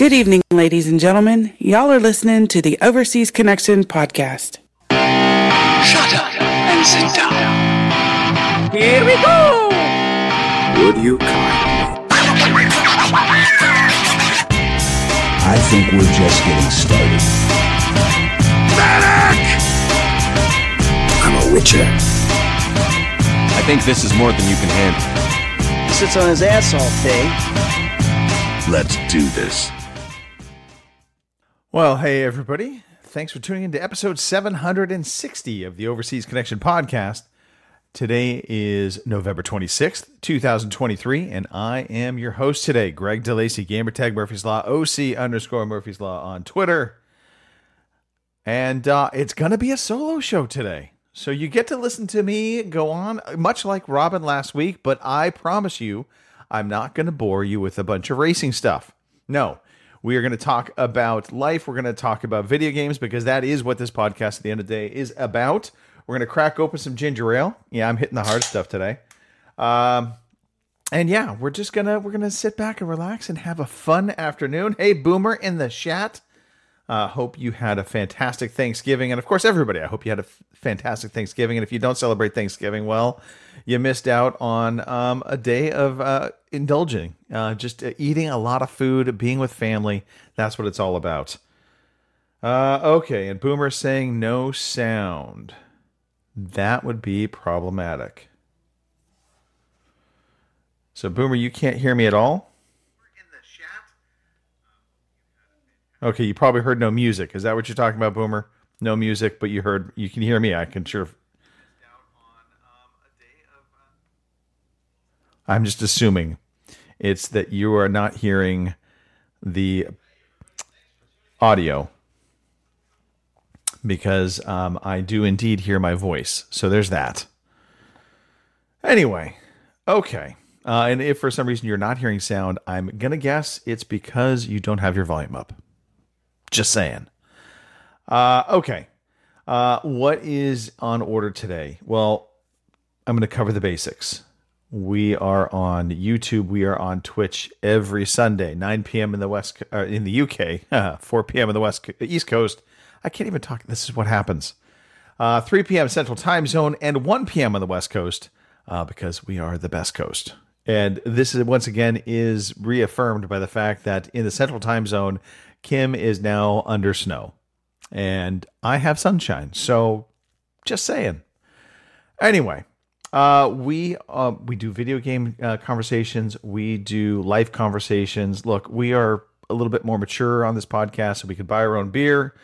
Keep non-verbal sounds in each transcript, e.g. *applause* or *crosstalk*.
Good evening, ladies and gentlemen. Y'all are listening to the Overseas Connection podcast. Shut up and sit down. Here we go! Would you kindly? I think we're just getting started. Medic! I'm a witcher. I think this is more than you can handle. He sits on his ass all day. Let's do this. Well, hey, everybody. Thanks for tuning in to episode 760 of the Overseas Connection podcast. Today is November 26th, 2023, and I am your host today, Greg DeLacy, Gamertag Murphy's Law, OC underscore Murphy's Law on Twitter. And uh, it's going to be a solo show today. So you get to listen to me go on, much like Robin last week, but I promise you, I'm not going to bore you with a bunch of racing stuff. No, we are going to talk about life. We're going to talk about video games because that is what this podcast at the end of the day is about. We're going to crack open some ginger ale. Yeah, I'm hitting the hard stuff today. Um, and yeah, we're just gonna we're gonna sit back and relax and have a fun afternoon. Hey, Boomer in the chat. Uh, hope you had a fantastic Thanksgiving, and of course, everybody. I hope you had a f- fantastic Thanksgiving. And if you don't celebrate Thanksgiving, well, you missed out on um, a day of uh, indulging, uh, just uh, eating a lot of food, being with family. That's what it's all about. Uh, okay, and Boomer saying no sound. That would be problematic. So, Boomer, you can't hear me at all? Okay, you probably heard no music. Is that what you're talking about, Boomer? No music, but you heard, you can hear me. I can sure. I'm just assuming it's that you are not hearing the audio because um, I do indeed hear my voice. So there's that. Anyway, okay. Uh, and if for some reason you're not hearing sound, I'm going to guess it's because you don't have your volume up. Just saying. Uh, okay. Uh, what is on order today? Well, I'm going to cover the basics. We are on YouTube. We are on Twitch every Sunday, 9 p.m. in the West uh, in the UK, *laughs* 4 p.m. in the West East Coast. I can't even talk. This is what happens. Uh, 3 p.m. Central Time Zone and 1 p.m. on the West Coast uh, because we are the best coast. And this is once again is reaffirmed by the fact that in the Central Time Zone, Kim is now under snow, and I have sunshine. So, just saying. Anyway, uh, we uh, we do video game uh, conversations. We do life conversations. Look, we are a little bit more mature on this podcast, so we could buy our own beer.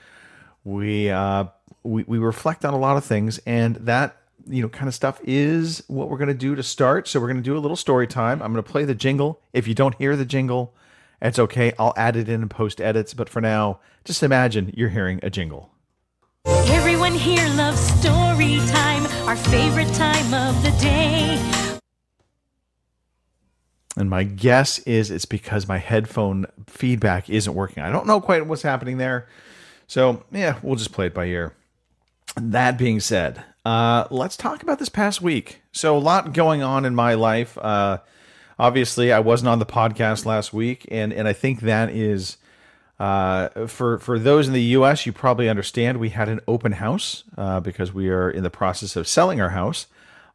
We uh, we we reflect on a lot of things, and that you know kind of stuff is what we're going to do to start. So we're going to do a little story time. I'm going to play the jingle. If you don't hear the jingle, it's okay. I'll add it in post edits. But for now, just imagine you're hearing a jingle. Everyone here loves story time, our favorite time of the day. And my guess is it's because my headphone feedback isn't working. I don't know quite what's happening there. So, yeah, we'll just play it by ear. That being said, uh, let's talk about this past week. So, a lot going on in my life. Uh, obviously, I wasn't on the podcast last week, and, and I think that is. Uh, for for those in the U.S., you probably understand we had an open house uh, because we are in the process of selling our house.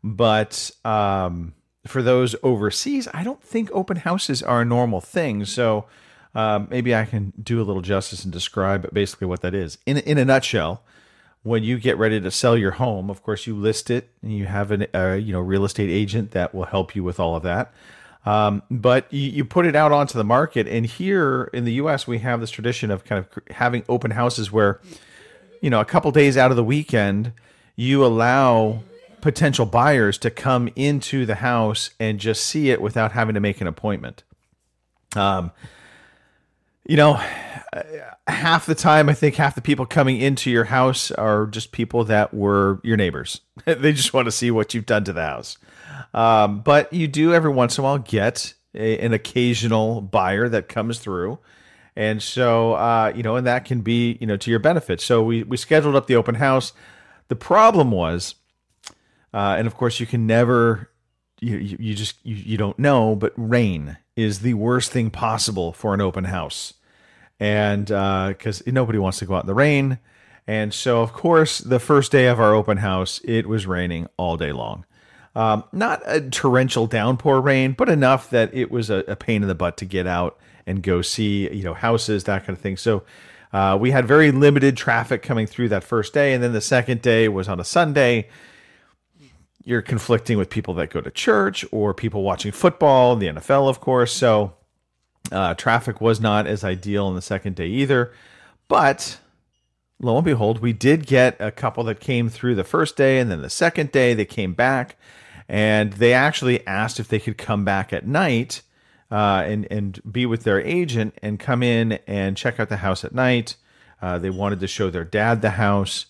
But um, for those overseas, I don't think open houses are a normal thing. So um, maybe I can do a little justice and describe basically what that is. In in a nutshell, when you get ready to sell your home, of course you list it and you have an uh, you know real estate agent that will help you with all of that. Um, but you, you put it out onto the market, and here in the U.S. we have this tradition of kind of having open houses where, you know, a couple days out of the weekend, you allow potential buyers to come into the house and just see it without having to make an appointment. Um, you know, half the time, I think half the people coming into your house are just people that were your neighbors. *laughs* they just want to see what you've done to the house. Um, but you do every once in a while get a, an occasional buyer that comes through. And so, uh, you know, and that can be, you know, to your benefit. So we, we scheduled up the open house. The problem was, uh, and of course, you can never, you, you, just, you, you don't know, but rain is the worst thing possible for an open house. and because nobody wants to go out in the rain. And so, of course, the first day of our open house, it was raining all day long. Um, not a torrential downpour rain, but enough that it was a, a pain in the butt to get out and go see, you know, houses, that kind of thing. So uh, we had very limited traffic coming through that first day, and then the second day was on a Sunday. You're conflicting with people that go to church or people watching football, the NFL, of course. So uh, traffic was not as ideal on the second day either. But lo and behold, we did get a couple that came through the first day, and then the second day they came back, and they actually asked if they could come back at night uh, and and be with their agent and come in and check out the house at night. Uh, they wanted to show their dad the house,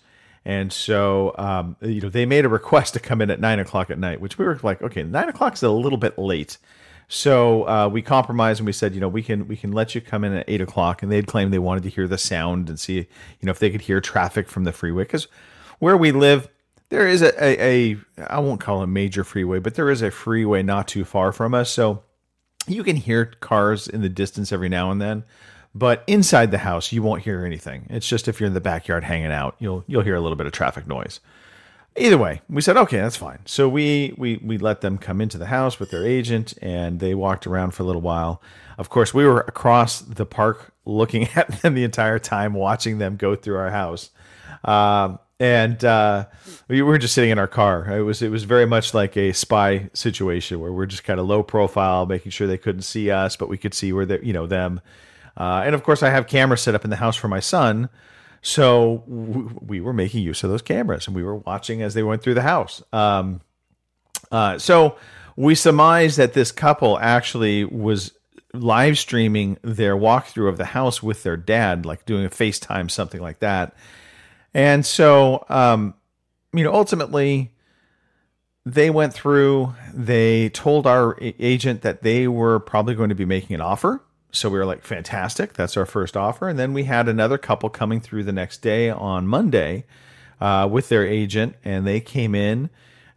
and so um, you know they made a request to come in at nine o'clock at night, which we were like, okay, nine o'clock is a little bit late. So uh, we compromised and we said, you know, we can we can let you come in at eight o'clock, and they'd claimed they wanted to hear the sound and see, you know, if they could hear traffic from the freeway because where we live, there is a, a, a I won't call it a major freeway, but there is a freeway not too far from us, so you can hear cars in the distance every now and then. But inside the house, you won't hear anything. It's just if you're in the backyard hanging out, you'll you'll hear a little bit of traffic noise. Either way, we said okay, that's fine. So we we we let them come into the house with their agent, and they walked around for a little while. Of course, we were across the park looking *laughs* at them the entire time, watching them go through our house. Um, and uh, we were just sitting in our car. It was it was very much like a spy situation where we're just kind of low profile, making sure they couldn't see us, but we could see where they you know them. Uh, and of course, I have cameras set up in the house for my son, so w- we were making use of those cameras and we were watching as they went through the house. Um, uh, so we surmised that this couple actually was live streaming their walkthrough of the house with their dad, like doing a FaceTime, something like that. And so, um, you know, ultimately, they went through, they told our agent that they were probably going to be making an offer. So we were like, fantastic. That's our first offer. And then we had another couple coming through the next day on Monday uh, with their agent, and they came in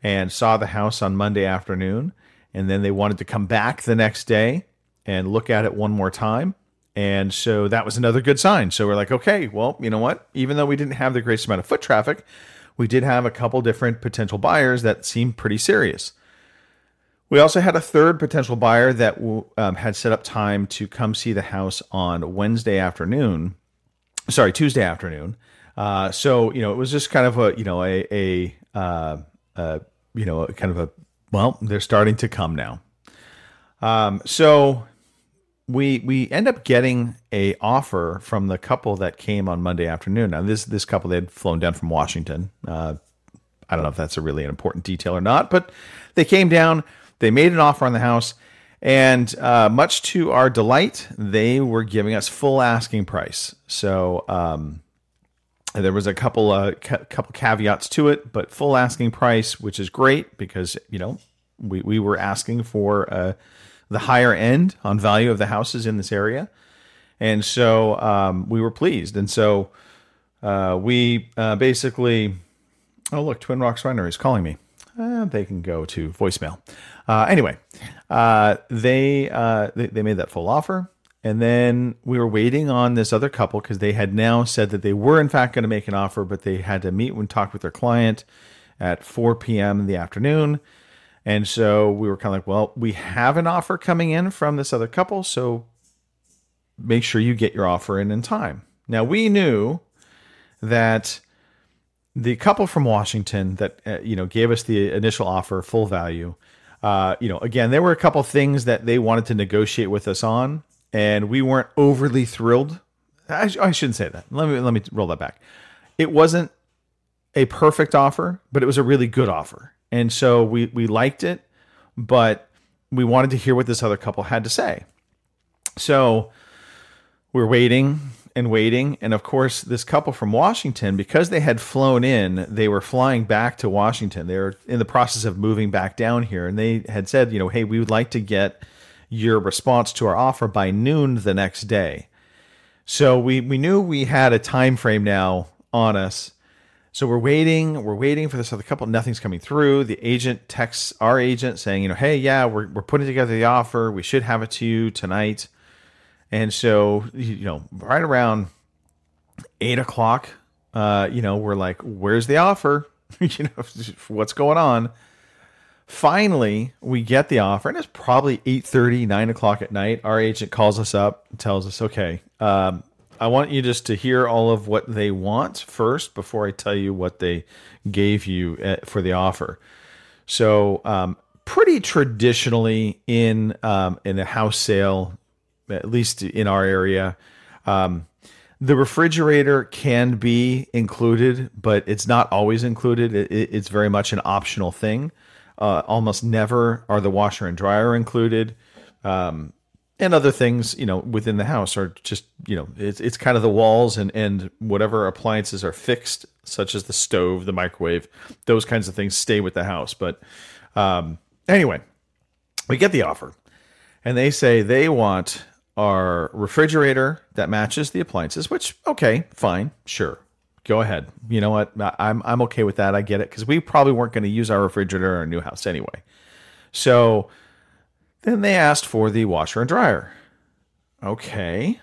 and saw the house on Monday afternoon. And then they wanted to come back the next day and look at it one more time. And so that was another good sign. So we're like, okay, well, you know what? Even though we didn't have the greatest amount of foot traffic, we did have a couple different potential buyers that seemed pretty serious. We also had a third potential buyer that um, had set up time to come see the house on Wednesday afternoon. Sorry, Tuesday afternoon. Uh, so you know, it was just kind of a you know a a uh, uh, you know kind of a well, they're starting to come now. Um, so we we end up getting a offer from the couple that came on Monday afternoon. Now this this couple they had flown down from Washington. Uh, I don't know if that's a really an important detail or not, but they came down. They made an offer on the house, and uh, much to our delight, they were giving us full asking price. So um, there was a couple uh, ca- couple caveats to it, but full asking price, which is great because you know we we were asking for uh, the higher end on value of the houses in this area, and so um, we were pleased, and so uh, we uh, basically. Oh look, Twin Rocks Runner is calling me. Uh, they can go to voicemail. Uh, anyway, uh, they, uh, they they made that full offer, and then we were waiting on this other couple because they had now said that they were in fact going to make an offer, but they had to meet and talk with their client at 4 p.m. in the afternoon. And so we were kind of like, well, we have an offer coming in from this other couple, so make sure you get your offer in in time. Now we knew that the couple from Washington that uh, you know gave us the initial offer, full value. Uh, you know, again, there were a couple things that they wanted to negotiate with us on, and we weren't overly thrilled. I, I shouldn't say that. Let me let me roll that back. It wasn't a perfect offer, but it was a really good offer, and so we we liked it, but we wanted to hear what this other couple had to say. So we're waiting and waiting. And of course, this couple from Washington, because they had flown in, they were flying back to Washington. They were in the process of moving back down here. And they had said, you know, hey, we would like to get your response to our offer by noon the next day. So we, we knew we had a time frame now on us. So we're waiting, we're waiting for this other couple. Nothing's coming through. The agent texts our agent saying, you know, hey, yeah, we're, we're putting together the offer. We should have it to you tonight. And so, you know, right around eight o'clock, uh, you know, we're like, where's the offer? *laughs* you know, *laughs* what's going on? Finally, we get the offer, and it's probably 8 30, 9 o'clock at night. Our agent calls us up and tells us, okay, um, I want you just to hear all of what they want first before I tell you what they gave you uh, for the offer. So, um, pretty traditionally in um, in a house sale, at least in our area, um, the refrigerator can be included, but it's not always included. It, it's very much an optional thing. Uh, almost never are the washer and dryer included. Um, and other things, you know, within the house are just, you know, it's, it's kind of the walls and, and whatever appliances are fixed, such as the stove, the microwave, those kinds of things stay with the house. But um, anyway, we get the offer and they say they want our refrigerator that matches the appliances, which, okay, fine, sure go ahead. You know what? I'm I'm okay with that. I get it because we probably weren't going to use our refrigerator in our new house anyway. So then they asked for the washer and dryer. Okay.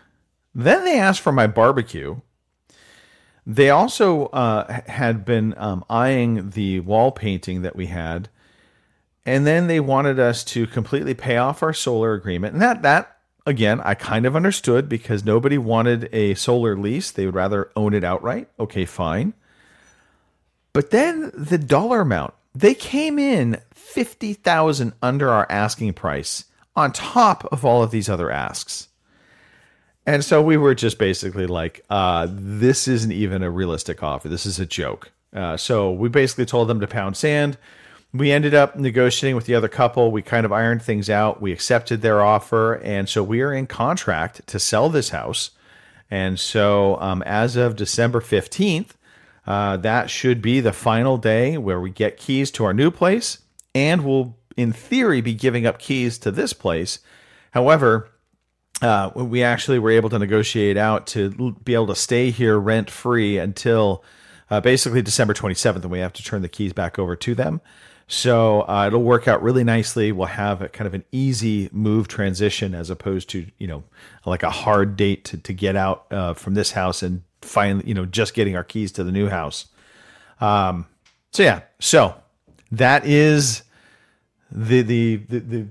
Then they asked for my barbecue. They also uh, had been um, eyeing the wall painting that we had, and then they wanted us to completely pay off our solar agreement, and that that again, I kind of understood because nobody wanted a solar lease. They would rather own it outright. Okay, fine. But then the dollar amount, they came in 50,000 under our asking price on top of all of these other asks. And so we were just basically like, uh, this isn't even a realistic offer. This is a joke. Uh, so we basically told them to pound sand we ended up negotiating with the other couple. We kind of ironed things out. We accepted their offer. And so we are in contract to sell this house. And so um, as of December 15th, uh, that should be the final day where we get keys to our new place. And we'll, in theory, be giving up keys to this place. However, uh, we actually were able to negotiate out to be able to stay here rent free until uh, basically December 27th, and we have to turn the keys back over to them. So uh, it'll work out really nicely. We'll have a kind of an easy move transition as opposed to, you know, like a hard date to, to get out uh, from this house and finally, you know, just getting our keys to the new house. Um, so yeah, so that is the, the, the, the,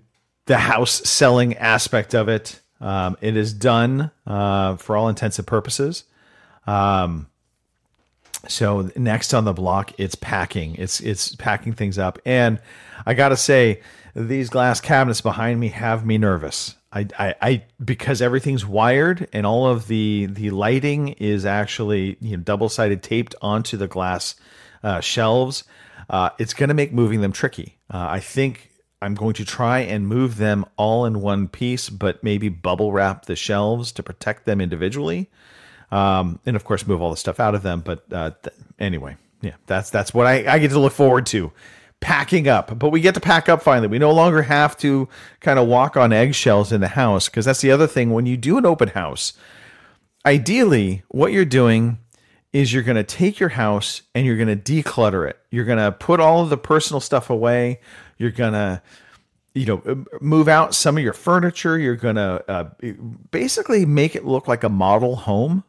the house selling aspect of it. Um, it is done uh, for all intents and purposes. Um, so next on the block, it's packing. It's it's packing things up, and I gotta say, these glass cabinets behind me have me nervous. I, I, I because everything's wired and all of the the lighting is actually you know double sided taped onto the glass uh, shelves. Uh, it's going to make moving them tricky. Uh, I think I'm going to try and move them all in one piece, but maybe bubble wrap the shelves to protect them individually um, and of course move all the stuff out of them. But uh, th- anyway, yeah, that's that's what I, I get to look forward to. Packing up, but we get to pack up finally. We no longer have to kind of walk on eggshells in the house because that's the other thing. When you do an open house, ideally, what you're doing is you're going to take your house and you're going to declutter it. You're going to put all of the personal stuff away. You're going to you know move out some of your furniture you're going to uh, basically make it look like a model home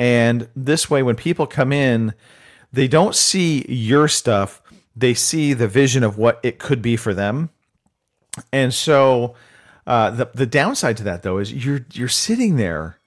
and this way, when people come in, they don't see your stuff, they see the vision of what it could be for them. And so, uh, the the downside to that though is you're you're sitting there,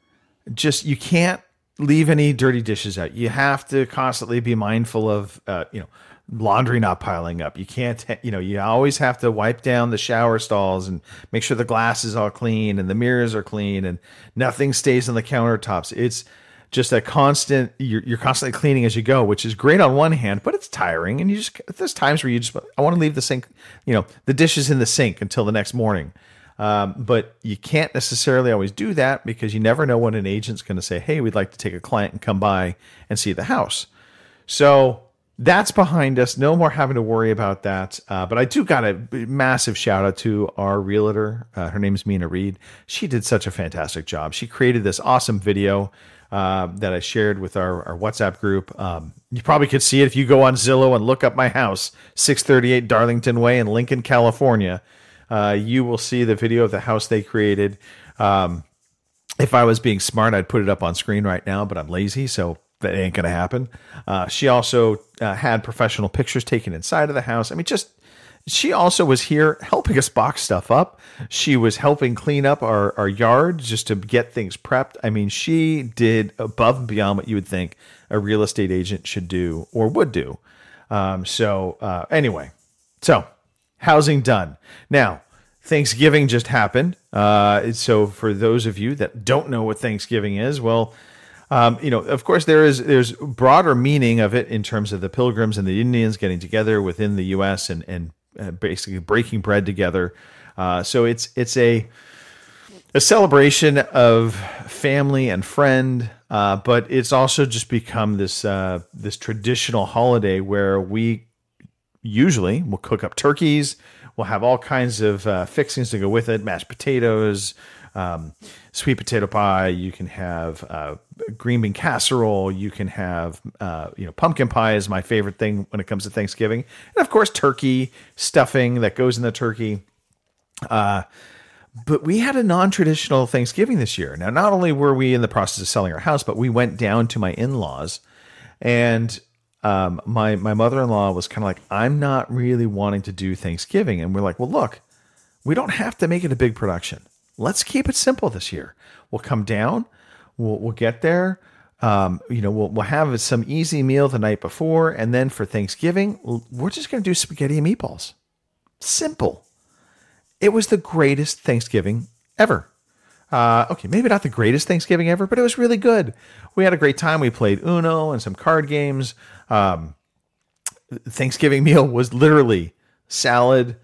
just you can't leave any dirty dishes out. You have to constantly be mindful of uh, you know laundry not piling up. You can't, you know, you always have to wipe down the shower stalls and make sure the glass is all clean and the mirrors are clean and nothing stays on the countertops. It's just a constant you're, you're constantly cleaning as you go which is great on one hand but it's tiring. And you just there's times where you just i want to leave the sink you know the dishes in the sink until the next morning. Um, but you can't necessarily always do that because you never know when an agent's going to say hey we'd like to take a client and come by and see the house. So that's behind us. No more having to worry about that. Uh, but i do got a massive shout out to our realtor. Uh, her name is mina reed. She did such a fantastic job. She created this awesome video uh, that I shared with our, our WhatsApp group. Um, you probably could see it if you go on Zillow and look up my house, 638 Darlington Way in Lincoln, California. Uh, you will see the video of the house they created. Um, if I was being smart, I'd put it up on screen right now, but I'm lazy, so that ain't gonna happen. Uh, she also uh, had professional pictures taken inside of the house. I mean, just she also was here helping us box stuff up. She was helping clean up our, our yard just to get things prepped. I mean, she did above and beyond what you would think a real estate agent should do or would do. Um, so, uh, anyway, so housing done. Now, Thanksgiving just happened. Uh, so, for those of you that don't know what Thanksgiving is, well, um, you know, of course, there is there's broader meaning of it in terms of the Pilgrims and the Indians getting together within the U.S. and and uh, basically breaking bread together. Uh, so it's it's a a celebration of family and friend, uh, but it's also just become this uh, this traditional holiday where we usually will cook up turkeys. We'll have all kinds of uh, fixings to go with it: mashed potatoes, um, sweet potato pie. You can have uh, green bean casserole. You can have uh, you know pumpkin pie is my favorite thing when it comes to Thanksgiving, and of course turkey stuffing that goes in the turkey. Uh, but we had a non-traditional Thanksgiving this year. Now, not only were we in the process of selling our house, but we went down to my in-laws, and um, my my mother-in-law was kind of like, "I'm not really wanting to do Thanksgiving," and we're like, "Well, look, we don't have to make it a big production. Let's keep it simple this year. We'll come down, we'll we'll get there." Um, you know, we'll, we'll have some easy meal the night before, and then for Thanksgiving, we're just going to do spaghetti and meatballs. Simple. It was the greatest Thanksgiving ever. Uh, okay, maybe not the greatest Thanksgiving ever, but it was really good. We had a great time. We played Uno and some card games. Um, Thanksgiving meal was literally salad,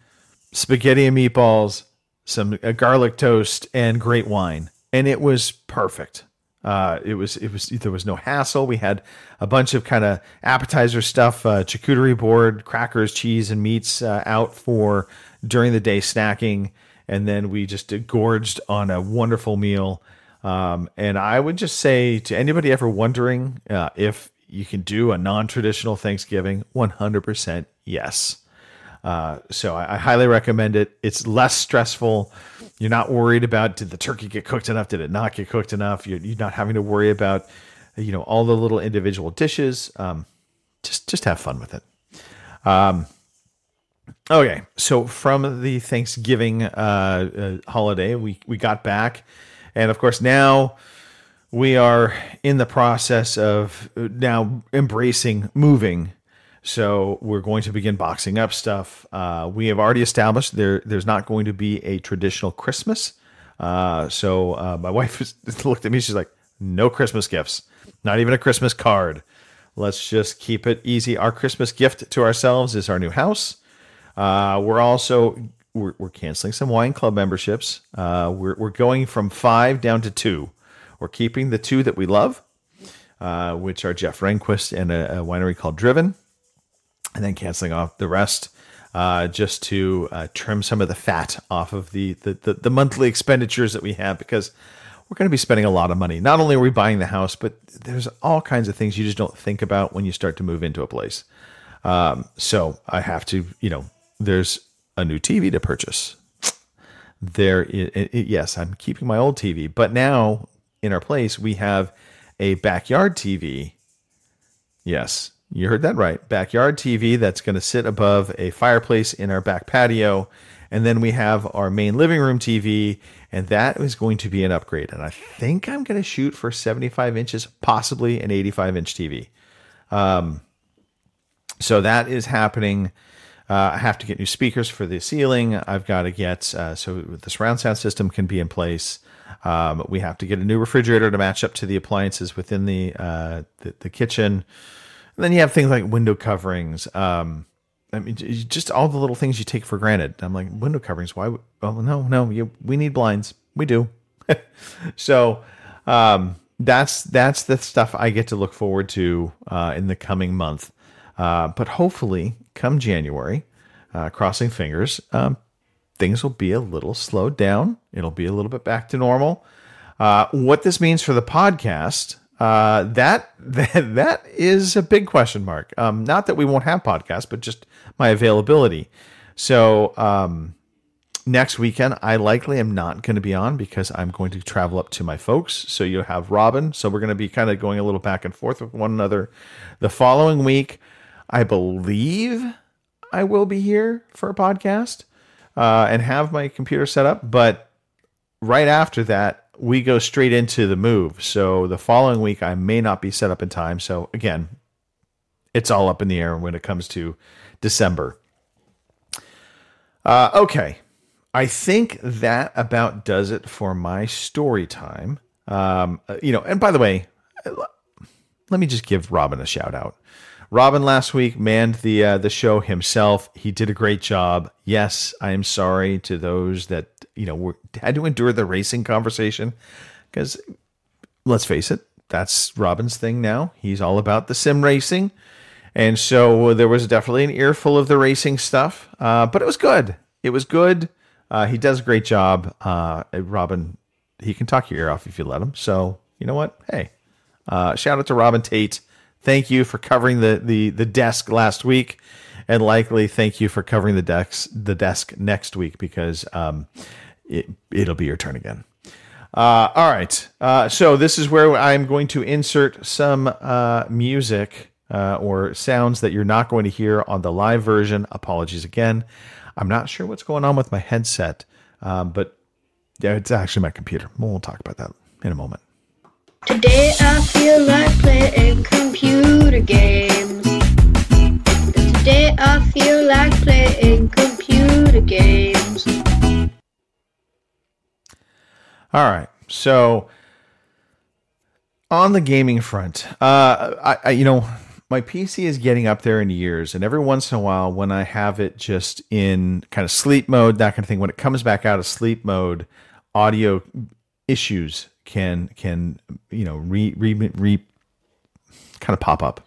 spaghetti and meatballs, some a garlic toast, and great wine, and it was perfect. Uh, it was it was there was no hassle. We had a bunch of kind of appetizer stuff, uh, charcuterie board, crackers, cheese, and meats uh, out for during the day snacking, and then we just gorged on a wonderful meal. Um, and I would just say to anybody ever wondering uh, if you can do a non-traditional Thanksgiving, one hundred percent yes. Uh, so I, I highly recommend it. It's less stressful. You're not worried about did the turkey get cooked enough? Did it not get cooked enough? You're, you're not having to worry about you know all the little individual dishes. Um, just just have fun with it. Um, okay, so from the Thanksgiving uh, uh, holiday, we we got back, and of course now we are in the process of now embracing moving so we're going to begin boxing up stuff. Uh, we have already established there. There's not going to be a traditional Christmas. Uh, so uh, my *laughs* wife looked at me. She's like, "No Christmas gifts. Not even a Christmas card. Let's just keep it easy. Our Christmas gift to ourselves is our new house. Uh, we're also we're, we're, canceling some wine club memberships. Uh, we're we're going from five down to two. We're keeping the two that we love, uh, which are Jeff Runquist and a, a winery called Driven and then canceling off the rest uh, just to uh, trim some of the fat off of the, the, the, the, monthly expenditures that we have because we're going to be spending a lot of money. Not only are we buying the house, but there's all kinds of things you just don't think about when you start to move into a place. Um, so I have to, you know, there's a new TV to purchase. There, it, it, yes, I'm keeping my old TV, but now in our place we have a backyard TV. Yes, you heard that right. Backyard TV that's going to sit above a fireplace in our back patio. And then we have our main living room TV, and that is going to be an upgrade. And I think I'm going to shoot for 75 inches, possibly an 85 inch TV. Um, so that is happening. Uh, I have to get new speakers for the ceiling. I've got to get uh, so the surround sound system can be in place. Um, we have to get a new refrigerator to match up to the appliances within the uh, the, the kitchen. And then you have things like window coverings. Um, I mean, just all the little things you take for granted. I'm like, window coverings. Why? Oh no, no. You, we need blinds. We do. *laughs* so um, that's that's the stuff I get to look forward to uh, in the coming month. Uh, but hopefully, come January, uh, crossing fingers, um, things will be a little slowed down. It'll be a little bit back to normal. Uh, what this means for the podcast, uh, that, *laughs* that that is a big question mark. Um, not that we won't have podcasts, but just my availability. So um, next weekend, I likely am not going to be on because I'm going to travel up to my folks. So you have Robin. So we're going to be kind of going a little back and forth with one another. The following week, I believe I will be here for a podcast uh, and have my computer set up. But right after that, we go straight into the move. So the following week, I may not be set up in time. So again, it's all up in the air when it comes to December. Uh, okay. I think that about does it for my story time. Um, uh, you know, and by the way, let me just give Robin a shout out. Robin last week manned the uh, the show himself. He did a great job. Yes, I am sorry to those that you know had to endure the racing conversation because let's face it, that's Robin's thing now. He's all about the sim racing, and so there was definitely an earful of the racing stuff. Uh, but it was good. It was good. Uh, he does a great job. Uh, Robin, he can talk your ear off if you let him. So you know what? Hey, uh, shout out to Robin Tate. Thank you for covering the, the, the desk last week, and likely thank you for covering the desk the desk next week because um, it it'll be your turn again. Uh, all right, uh, so this is where I'm going to insert some uh, music uh, or sounds that you're not going to hear on the live version. Apologies again. I'm not sure what's going on with my headset, um, but yeah, it's actually my computer. We'll talk about that in a moment. Today I feel like playing computer games. Today I feel like playing computer games. All right, so on the gaming front, uh, I, I you know my PC is getting up there in years, and every once in a while, when I have it just in kind of sleep mode, that kind of thing, when it comes back out of sleep mode, audio issues can can you know re re re kind of pop up.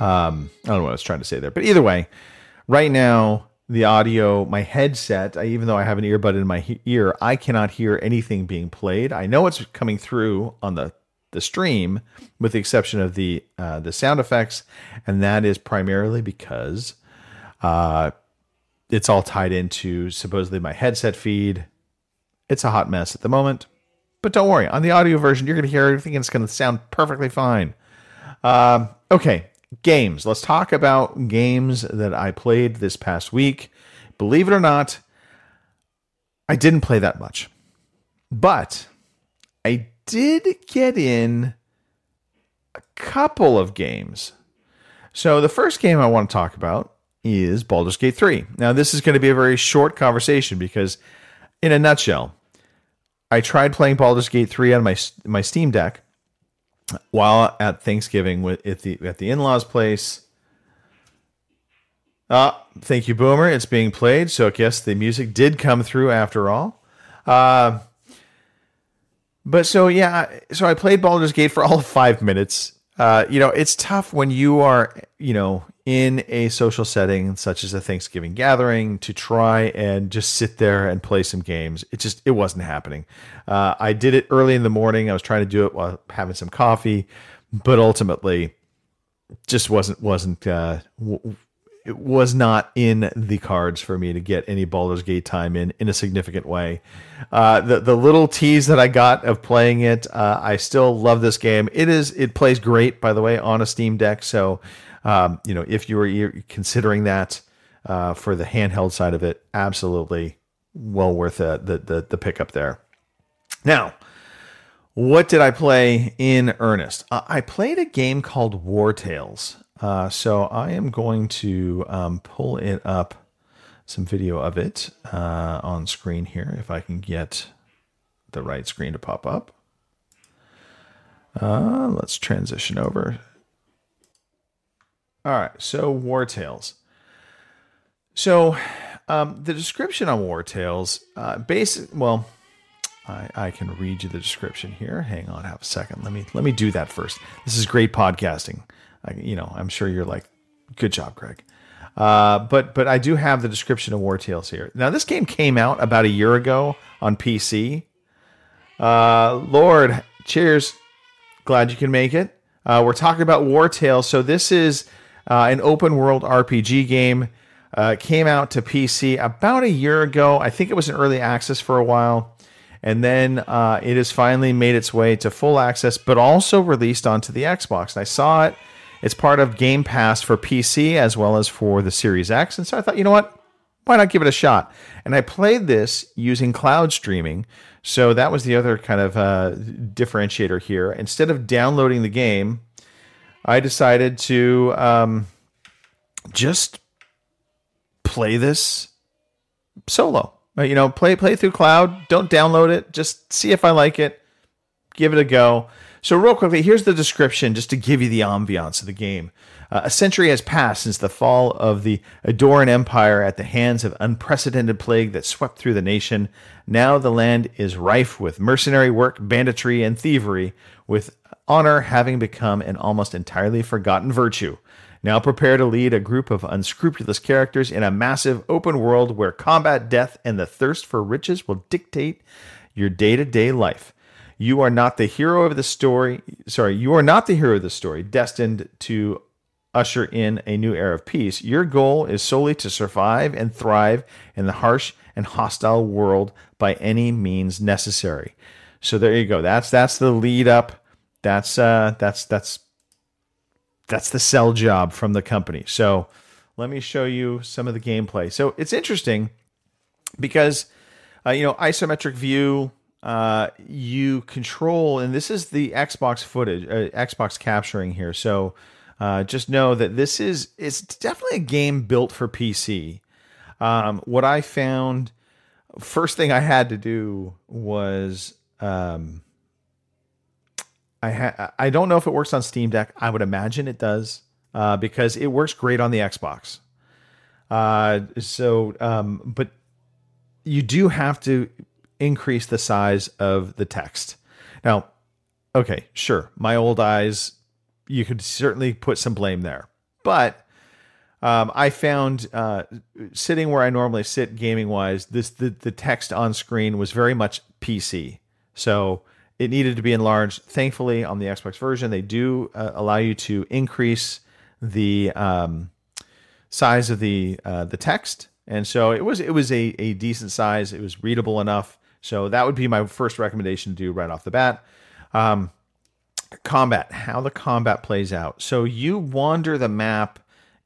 Um, I don't know what I was trying to say there, but either way, right now the audio, my headset, I, even though I have an earbud in my he- ear, I cannot hear anything being played. I know it's coming through on the the stream, with the exception of the uh, the sound effects, and that is primarily because uh, it's all tied into supposedly my headset feed. It's a hot mess at the moment, but don't worry. On the audio version, you're going to hear everything, and it's going to sound perfectly fine. Um, okay, games. Let's talk about games that I played this past week. Believe it or not, I didn't play that much, but I did get in a couple of games. So the first game I want to talk about is Baldur's Gate 3. Now this is going to be a very short conversation because in a nutshell, I tried playing Baldur's Gate 3 on my my Steam Deck while at Thanksgiving with at the at the in-laws place. Uh, thank you, Boomer. It's being played, so I guess the music did come through after all. Uh, but so yeah, so I played Baldur's Gate for all five minutes. Uh, you know, it's tough when you are, you know, in a social setting such as a Thanksgiving gathering to try and just sit there and play some games. It just it wasn't happening. Uh, I did it early in the morning. I was trying to do it while having some coffee, but ultimately, just wasn't wasn't uh, w- it was not in the cards for me to get any Baldur's Gate time in in a significant way. Uh, the the little tease that I got of playing it, uh, I still love this game. It is it plays great, by the way, on a Steam Deck. So, um, you know, if you were considering that uh, for the handheld side of it, absolutely well worth the the the pickup there. Now, what did I play in earnest? Uh, I played a game called War Tales. Uh, so I am going to um, pull it up, some video of it uh, on screen here, if I can get the right screen to pop up. Uh, let's transition over. All right, so War Tales. So um, the description on War Tales, uh, basic. Well, I, I can read you the description here. Hang on, have a second. Let me let me do that first. This is great podcasting. I, you know, I'm sure you're like, good job, Greg. Uh, but but I do have the description of War Tales here. Now this game came out about a year ago on PC. Uh, Lord, cheers! Glad you can make it. Uh, we're talking about War Tales. So this is uh, an open world RPG game. Uh, came out to PC about a year ago. I think it was in early access for a while. And then uh, it has finally made its way to full access, but also released onto the Xbox. And I saw it. It's part of Game Pass for PC as well as for the Series X. And so I thought, you know what? Why not give it a shot? And I played this using cloud streaming. So that was the other kind of uh, differentiator here. Instead of downloading the game, I decided to um, just play this solo. Uh, You know, play play through cloud. Don't download it. Just see if I like it. Give it a go. So real quickly, here's the description just to give you the ambiance of the game. Uh, a century has passed since the fall of the Edoran Empire at the hands of unprecedented plague that swept through the nation. Now the land is rife with mercenary work, banditry, and thievery, with honor having become an almost entirely forgotten virtue. Now prepare to lead a group of unscrupulous characters in a massive open world where combat, death, and the thirst for riches will dictate your day to day life. You are not the hero of the story. Sorry, you are not the hero of the story, destined to usher in a new era of peace. Your goal is solely to survive and thrive in the harsh and hostile world by any means necessary. So there you go. That's that's the lead up. That's uh that's that's that's the sell job from the company. So let me show you some of the gameplay. So it's interesting because uh, you know isometric view uh, you control and this is the xbox footage uh, xbox capturing here so uh, just know that this is it's definitely a game built for pc um, what i found first thing i had to do was um, I ha- I don't know if it works on Steam Deck. I would imagine it does uh, because it works great on the Xbox. Uh, so, um, but you do have to increase the size of the text. Now, okay, sure, my old eyes, you could certainly put some blame there, but um, I found uh, sitting where I normally sit gaming wise, this the the text on screen was very much PC, so it needed to be enlarged. Thankfully, on the Xbox version, they do uh, allow you to increase the um, size of the uh, the text, and so it was it was a, a decent size. It was readable enough. So that would be my first recommendation to do right off the bat. Um, combat, how the combat plays out. So you wander the map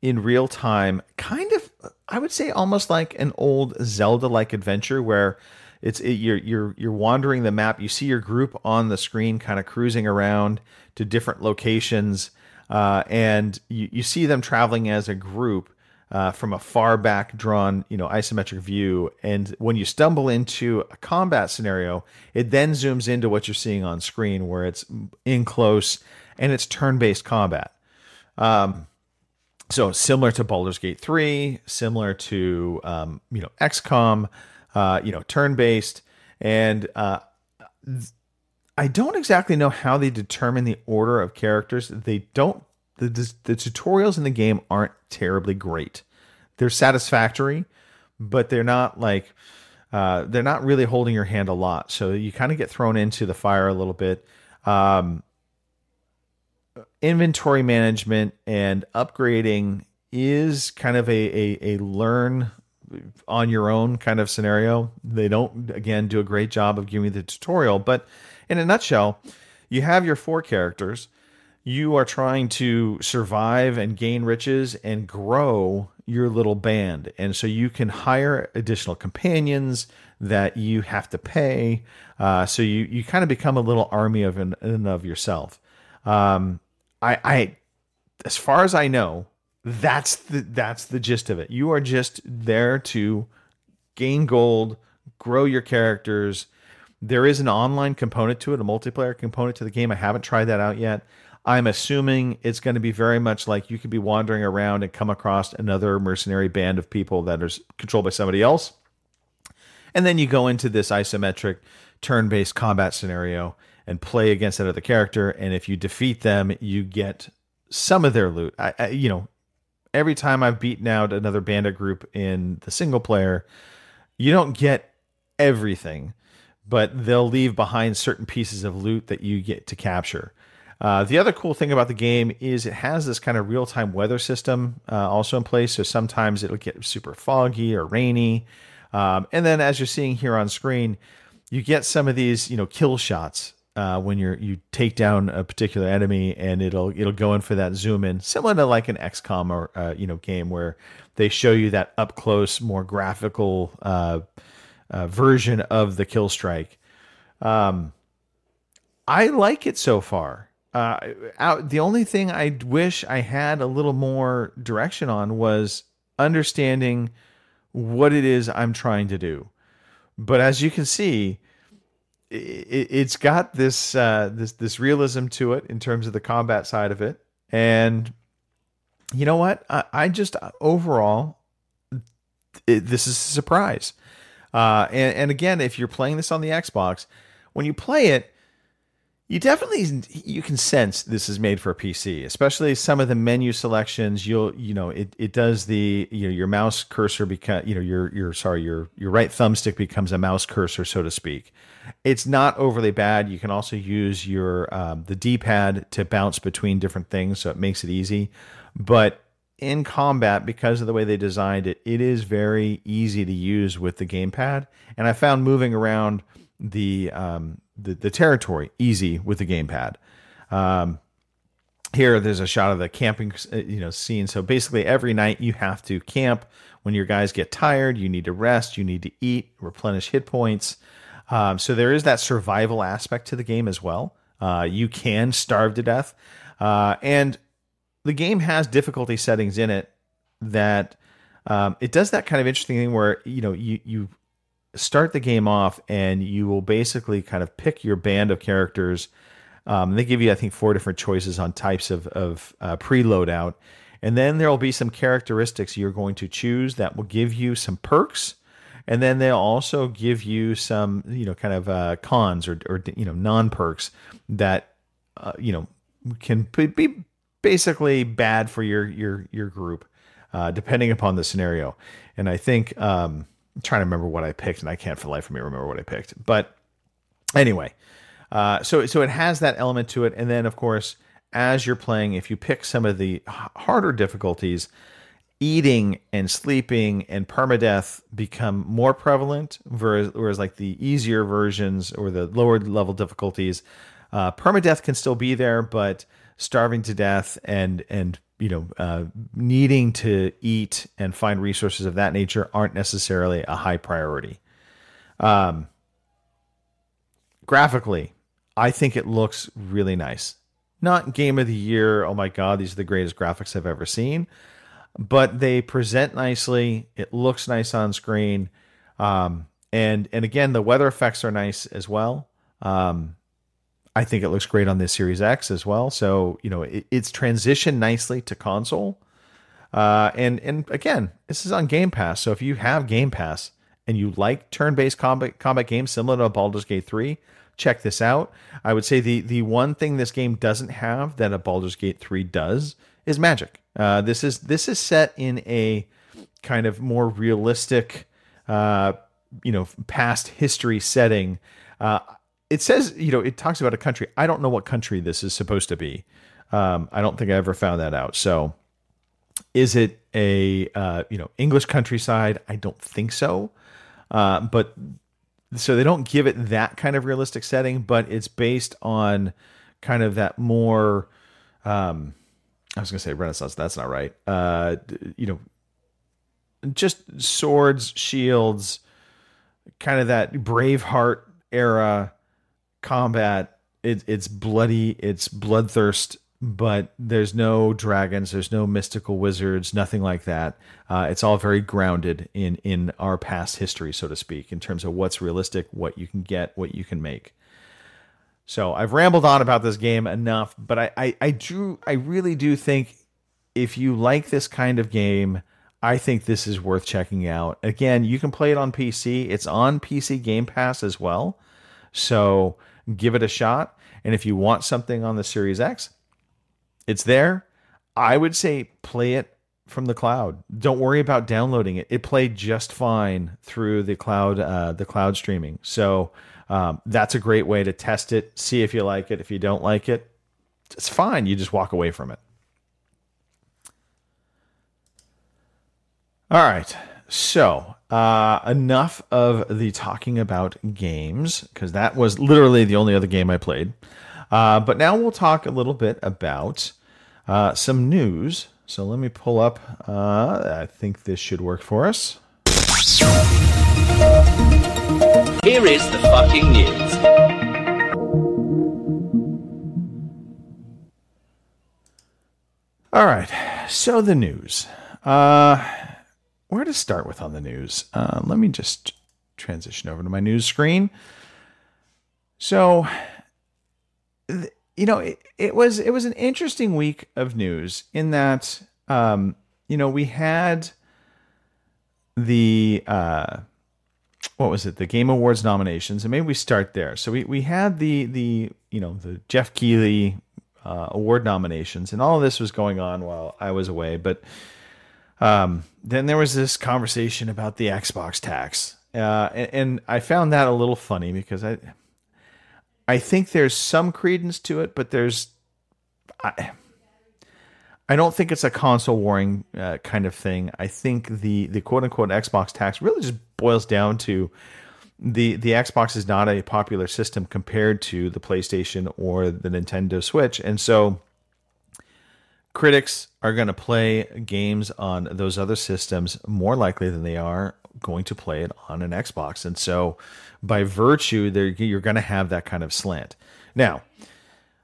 in real time, kind of, I would say, almost like an old Zelda-like adventure where it's it, you're you're you're wandering the map. You see your group on the screen, kind of cruising around to different locations, uh, and you, you see them traveling as a group. Uh, from a far back drawn, you know, isometric view, and when you stumble into a combat scenario, it then zooms into what you're seeing on screen, where it's in close and it's turn-based combat. Um, so similar to Baldur's Gate 3, similar to um, you know XCOM, uh, you know turn-based, and uh, th- I don't exactly know how they determine the order of characters. They don't. The, the, tutorials in the game aren't terribly great. They're satisfactory, but they're not like uh, they're not really holding your hand a lot. So you kind of get thrown into the fire a little bit. Um, inventory management and upgrading is kind of a, a, a learn on your own kind of scenario. They don't, again, do a great job of giving you the tutorial. But in a nutshell, you have your four characters. You are trying to survive and gain riches and grow your little band. And so you can hire additional companions that you have to pay. Uh, so you, you kind of become a little army of in and of yourself. Um, I, I, as far as I know, that's the that's the gist of it. You are just there to gain gold, grow your characters. There is an online component to it, a multiplayer component to the game. I haven't tried that out yet. I'm assuming it's going to be very much like you could be wandering around and come across another mercenary band of people that are controlled by somebody else. And then you go into this isometric turn based combat scenario and play against that other character. And if you defeat them, you get some of their loot. I, I, you know, every time I've beaten out another bandit group in the single player, you don't get everything, but they'll leave behind certain pieces of loot that you get to capture. Uh, the other cool thing about the game is it has this kind of real time weather system uh, also in place. So sometimes it'll get super foggy or rainy. Um, and then as you're seeing here on screen, you get some of these, you know, kill shots uh, when you're you take down a particular enemy, and it'll it'll go in for that zoom in, similar to like an XCOM or uh, you know game where they show you that up close, more graphical uh, uh, version of the kill strike. Um, I like it so far. Uh, out, the only thing I wish I had a little more direction on was understanding what it is I'm trying to do. But as you can see, it, it's got this uh, this this realism to it in terms of the combat side of it, and you know what? I, I just overall, it, this is a surprise. Uh, and, and again, if you're playing this on the Xbox, when you play it, you definitely you can sense this is made for a PC, especially some of the menu selections. You'll you know it, it does the you know your mouse cursor become you know your your sorry your your right thumbstick becomes a mouse cursor so to speak. It's not overly bad. You can also use your um, the D pad to bounce between different things, so it makes it easy. But in combat, because of the way they designed it, it is very easy to use with the gamepad. And I found moving around the um, the, the territory easy with the gamepad. Um, here, there's a shot of the camping, uh, you know, scene. So basically, every night you have to camp. When your guys get tired, you need to rest, you need to eat, replenish hit points. Um, so there is that survival aspect to the game as well. Uh, you can starve to death, uh, and the game has difficulty settings in it that um, it does that kind of interesting thing where you know you you start the game off and you will basically kind of pick your band of characters. Um, they give you, I think, four different choices on types of, of uh, preload out. And then there will be some characteristics you're going to choose that will give you some perks. And then they'll also give you some, you know, kind of uh, cons or, or, you know, non perks that, uh, you know, can be basically bad for your, your, your group, uh, depending upon the scenario. And I think, um, I'm trying to remember what I picked, and I can't for the life of me remember what I picked. But anyway, uh, so so it has that element to it, and then of course, as you're playing, if you pick some of the harder difficulties, eating and sleeping and permadeath become more prevalent, whereas, whereas like the easier versions or the lower level difficulties, uh, permadeath can still be there, but starving to death and and you know, uh, needing to eat and find resources of that nature aren't necessarily a high priority. Um, graphically, I think it looks really nice. Not game of the year. Oh my God, these are the greatest graphics I've ever seen. But they present nicely. It looks nice on screen. Um, and and again, the weather effects are nice as well. Um, I think it looks great on this Series X as well. So you know it, it's transitioned nicely to console. Uh, and and again, this is on Game Pass. So if you have Game Pass and you like turn-based combat combat games similar to Baldur's Gate 3, check this out. I would say the the one thing this game doesn't have that a Baldur's Gate 3 does is magic. Uh, this is this is set in a kind of more realistic, uh, you know, past history setting. Uh, it says, you know, it talks about a country. I don't know what country this is supposed to be. Um, I don't think I ever found that out. So, is it a uh, you know English countryside? I don't think so. Uh, but so they don't give it that kind of realistic setting, but it's based on kind of that more. Um, I was going to say Renaissance. That's not right. Uh, you know, just swords, shields, kind of that Braveheart era combat. It, it's bloody, it's bloodthirst, but there's no dragons, there's no mystical wizards, nothing like that. Uh, it's all very grounded in in our past history, so to speak, in terms of what's realistic, what you can get, what you can make. So I've rambled on about this game enough, but I, I, I do I really do think if you like this kind of game, I think this is worth checking out. Again, you can play it on PC. It's on PC Game Pass as well. So give it a shot. And if you want something on the Series X, it's there. I would say play it from the cloud. Don't worry about downloading it. It played just fine through the cloud, uh, the cloud streaming. So um, that's a great way to test it. See if you like it. If you don't like it, it's fine. You just walk away from it. All right. So, uh, enough of the talking about games, because that was literally the only other game I played. Uh, but now we'll talk a little bit about uh, some news. So let me pull up. Uh, I think this should work for us. Here is the fucking news. All right. So the news. Uh, where to start with on the news? Uh, let me just transition over to my news screen. So, you know, it, it was it was an interesting week of news in that, um, you know, we had the uh, what was it? The Game Awards nominations, and maybe we start there. So we we had the the you know the Geoff Keighley uh, award nominations, and all of this was going on while I was away. But um, then there was this conversation about the Xbox tax, uh, and, and I found that a little funny because I I think there's some credence to it, but there's I I don't think it's a console warring uh, kind of thing. I think the the quote unquote Xbox tax really just boils down to the the Xbox is not a popular system compared to the PlayStation or the Nintendo Switch, and so critics are going to play games on those other systems more likely than they are going to play it on an Xbox, and so by virtue, you're going to have that kind of slant. Now,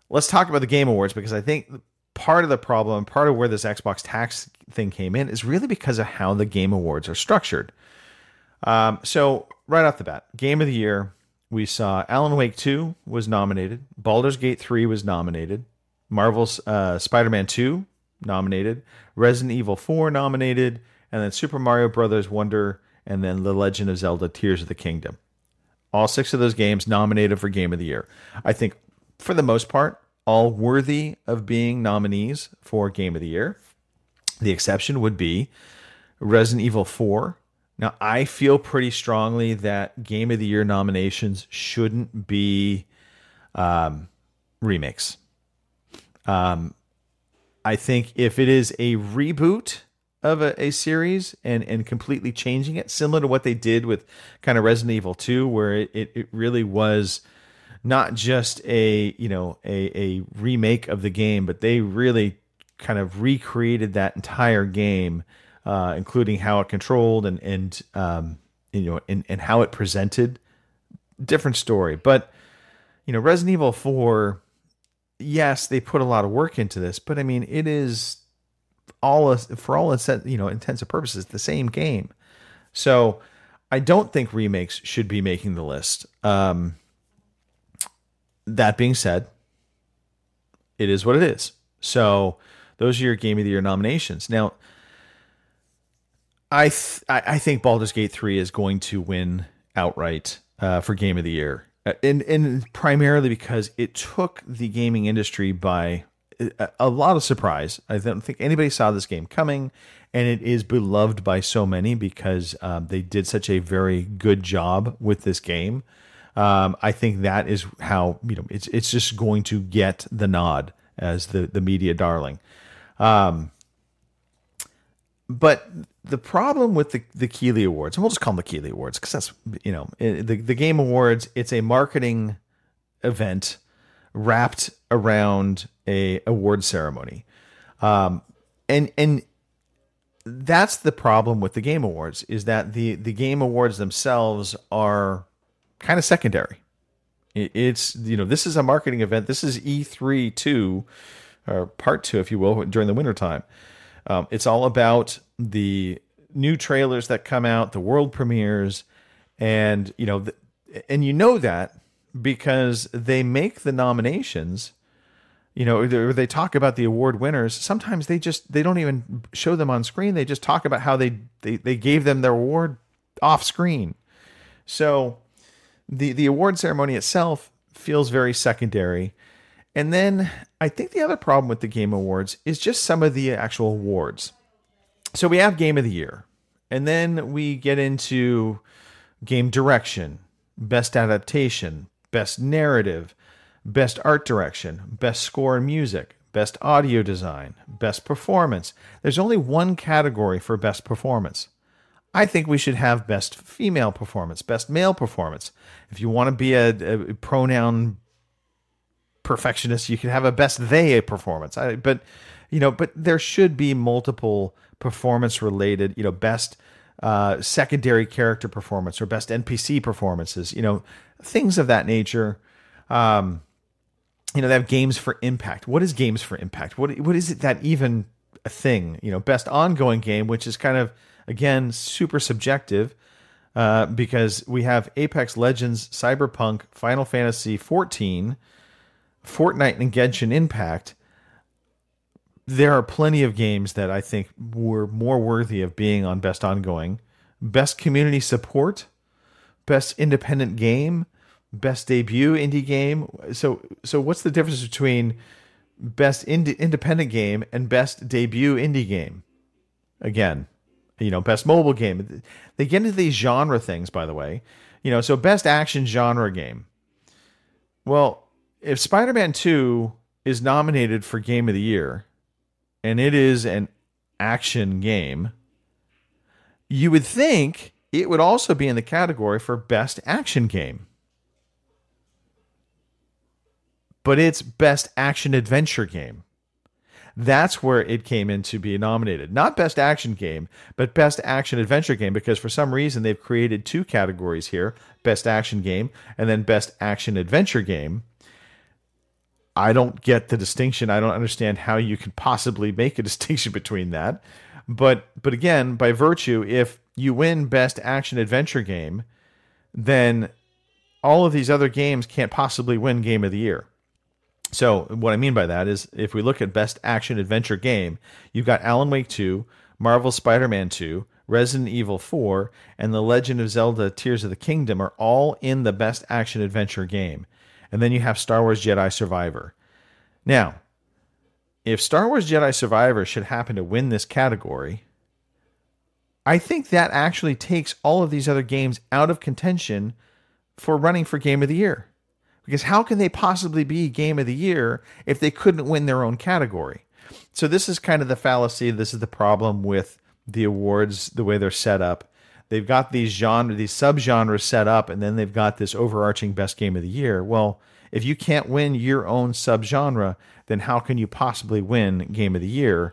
let's talk about the Game Awards because I think part of the problem, part of where this Xbox tax thing came in, is really because of how the Game Awards are structured. Um, so right off the bat, Game of the Year, we saw Alan Wake 2 was nominated, Baldur's Gate 3 was nominated, Marvel's uh, Spider-Man 2 nominated, Resident Evil 4 nominated, and then Super Mario Brothers Wonder, and then The Legend of Zelda: Tears of the Kingdom. All six of those games nominated for Game of the Year. I think, for the most part, all worthy of being nominees for Game of the Year. The exception would be Resident Evil 4. Now, I feel pretty strongly that Game of the Year nominations shouldn't be um, remakes. Um, I think if it is a reboot of a, a series and, and completely changing it, similar to what they did with kind of Resident Evil 2, where it, it, it really was not just a you know a, a remake of the game, but they really kind of recreated that entire game, uh, including how it controlled and and um, you know and, and how it presented. Different story, but you know Resident Evil Four. Yes, they put a lot of work into this, but I mean it is all for all intent you know intents and purposes the same game. So I don't think remakes should be making the list. Um, that being said, it is what it is. So those are your Game of the Year nominations. Now, I th- I think Baldur's Gate three is going to win outright uh, for Game of the Year, and and primarily because it took the gaming industry by a, a lot of surprise. I don't think anybody saw this game coming, and it is beloved by so many because um, they did such a very good job with this game. Um, I think that is how you know it's it's just going to get the nod as the the media darling. Um, but the problem with the the Keighley Awards, and we'll just call them the Keighley Awards because that's you know the the Game Awards. It's a marketing event wrapped around a award ceremony, um, and and that's the problem with the Game Awards is that the the Game Awards themselves are kind of secondary. It- It's you know this is a marketing event. This is E3 two or part two, if you will, during the wintertime. Um, it's all about the new trailers that come out, the world premieres, and you know, and you know that because they make the nominations. You know, or they talk about the award winners. Sometimes they just they don't even show them on screen. They just talk about how they they, they gave them their award off screen. So the the award ceremony itself feels very secondary. And then I think the other problem with the Game Awards is just some of the actual awards. So we have Game of the Year, and then we get into game direction, best adaptation, best narrative, best art direction, best score and music, best audio design, best performance. There's only one category for best performance. I think we should have best female performance, best male performance. If you want to be a, a pronoun perfectionist, you can have a best they performance. I, but you know, but there should be multiple performance related, you know, best uh, secondary character performance or best NPC performances, you know, things of that nature. Um, you know, they have games for impact. What is games for impact? What what is it that even a thing? You know, best ongoing game, which is kind of again super subjective. Uh, because we have Apex Legends, Cyberpunk, Final Fantasy 14, Fortnite, and Genshin Impact. There are plenty of games that I think were more worthy of being on Best Ongoing, Best Community Support, Best Independent Game, Best Debut Indie Game. So, so what's the difference between Best ind- Independent Game and Best Debut Indie Game? Again, you know, Best Mobile Game. They get into these genre things, by the way. You know, so Best Action Genre Game. Well, if Spider Man 2 is nominated for Game of the Year, and it is an action game, you would think it would also be in the category for Best Action Game. But it's Best Action Adventure Game. That's where it came in to be nominated. Not Best Action Game, but Best Action Adventure Game, because for some reason they've created two categories here Best Action Game and then Best Action Adventure Game. I don't get the distinction. I don't understand how you could possibly make a *laughs* distinction between that. But but again, by virtue, if you win best action adventure game, then all of these other games can't possibly win game of the year. So what I mean by that is if we look at best action adventure game, you've got Alan Wake 2, Marvel Spider-Man 2, Resident Evil 4, and The Legend of Zelda Tears of the Kingdom are all in the best action adventure game. And then you have Star Wars Jedi Survivor. Now, if Star Wars Jedi Survivor should happen to win this category, I think that actually takes all of these other games out of contention for running for Game of the Year. Because how can they possibly be Game of the Year if they couldn't win their own category? So, this is kind of the fallacy. This is the problem with the awards, the way they're set up. They've got these genre, these subgenres set up, and then they've got this overarching best game of the year. Well, if you can't win your own subgenre, then how can you possibly win game of the year?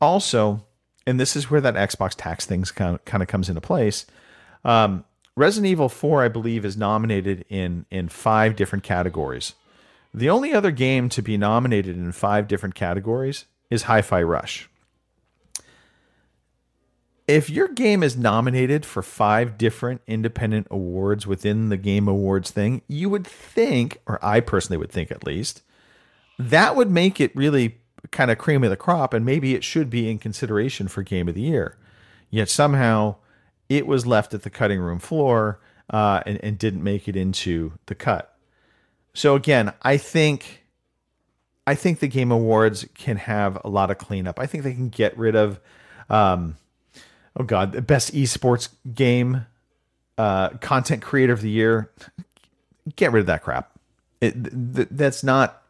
Also, and this is where that Xbox tax things kind of, comes into place. Um, Resident Evil 4, I believe, is nominated in in five different categories. The only other game to be nominated in five different categories is Hi-Fi Rush. If your game is nominated for five different independent awards within the Game Awards thing, you would think, or I personally would think at least, that would make it really kind of cream of the crop, and maybe it should be in consideration for Game of the Year. Yet somehow it was left at the cutting room floor uh, and, and didn't make it into the cut. So again, I think I think the Game Awards can have a lot of cleanup. I think they can get rid of, um, oh god, the best esports game, uh, content creator of the year. Get rid of that crap. It, th- that's not,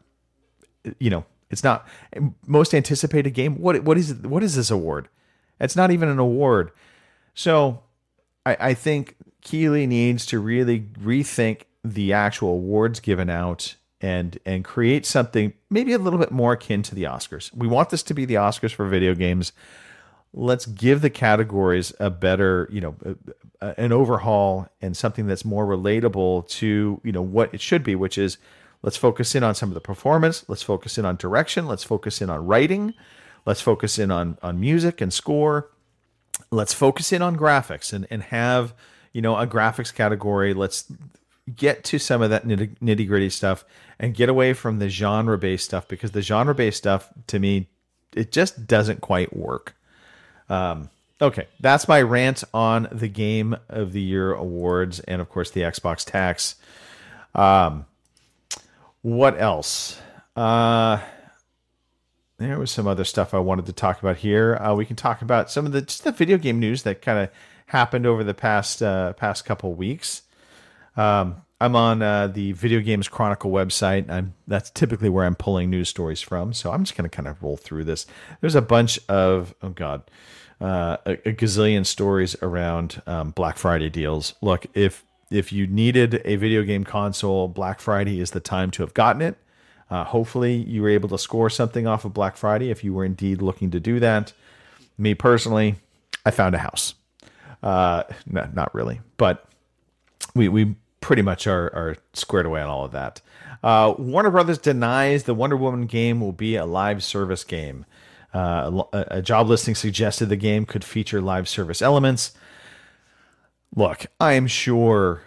you know, it's not most anticipated game. What what is what is this award? It's not even an award. So I, I think Keighley needs to really rethink the actual awards given out and and create something maybe a little bit more akin to the Oscars. We want this to be the Oscars for video games. Let's give the categories a better, you know, an overhaul and something that's more relatable to, you know, what it should be, which is let's focus in on some of the performance, let's focus in on direction, let's focus in on writing, let's focus in on on music and score. Let's focus in on graphics and and have, you know, a graphics category. Let's get to some of that nitty gritty stuff and get away from the genre based stuff because the genre based stuff to me it just doesn't quite work. Um, okay, that's my rant on the Game of the Year awards and of course the Xbox tax. Um, what else? Uh, there was some other stuff I wanted to talk about here. Uh, we can talk about some of the just the video game news that kind of happened over the past uh, past couple weeks. Um, I'm on uh, the Video Games Chronicle website. I'm that's typically where I'm pulling news stories from. So I'm just going to kind of roll through this. There's a bunch of oh god, uh, a, a gazillion stories around um, Black Friday deals. Look, if if you needed a video game console, Black Friday is the time to have gotten it. Uh, hopefully, you were able to score something off of Black Friday if you were indeed looking to do that. Me personally, I found a house. Uh, not, not really, but we we pretty much are, are squared away on all of that. Uh, Warner Brothers denies the Wonder Woman game will be a live service game. Uh, a, a job listing suggested the game could feature live service elements. Look, I am sure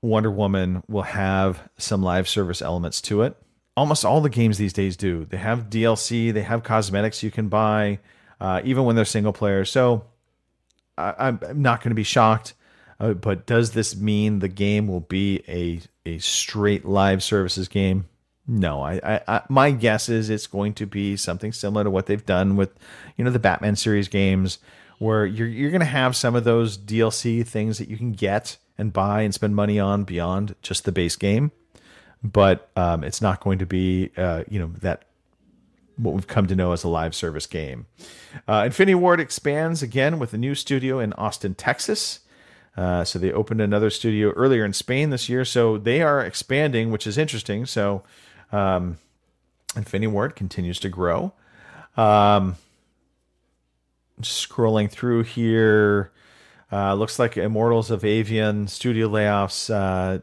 Wonder Woman will have some live service elements to it. Almost all the games these days do. They have DLC, they have cosmetics you can buy, uh, even when they're single player. So I, I'm not going to be shocked. Uh, but does this mean the game will be a a straight live services game? No, I, I, I, my guess is it's going to be something similar to what they've done with, you know, the Batman series games, where you're you're going to have some of those DLC things that you can get and buy and spend money on beyond just the base game, but um, it's not going to be, uh, you know, that what we've come to know as a live service game. Uh, Infinity Ward expands again with a new studio in Austin, Texas. Uh, so they opened another studio earlier in Spain this year. So they are expanding, which is interesting. So um, Infinity Ward continues to grow. Um, scrolling through here, uh, looks like Immortals of Aveum studio layoffs. Uh,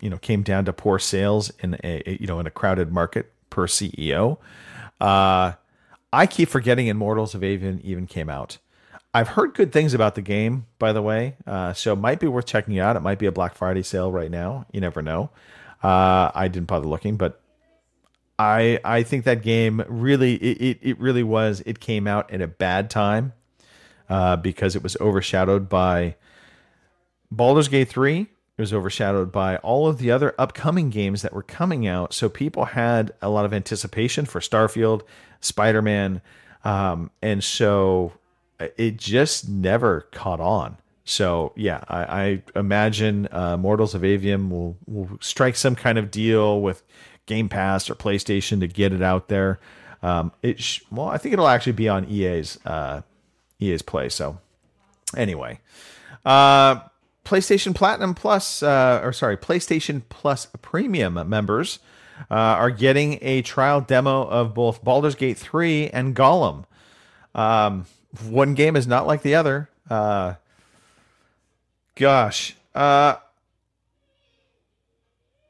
you know, came down to poor sales in a you know in a crowded market per CEO. Uh, I keep forgetting Immortals of Aveum even came out. I've heard good things about the game, by the way, uh, so it might be worth checking out. It might be a Black Friday sale right now. You never know. Uh, I didn't bother looking, but I I think that game really it, it, it really was. It came out at a bad time uh, because it was overshadowed by Baldur's Gate three. It was overshadowed by all of the other upcoming games that were coming out. So people had a lot of anticipation for Starfield, Spider Man, um, and so it just never caught on. So yeah, I, I imagine uh, Mortals of Aveum will will strike some kind of deal with Game Pass or PlayStation to get it out there. Um, it sh- well, I think it'll actually be on EA's uh, EA's Play. So anyway, uh, PlayStation Platinum Plus, uh, or sorry, PlayStation Plus Premium members uh, are getting a trial demo of both Baldur's Gate 3 and Gollum. Um, one game is not like the other. Uh, gosh. Uh,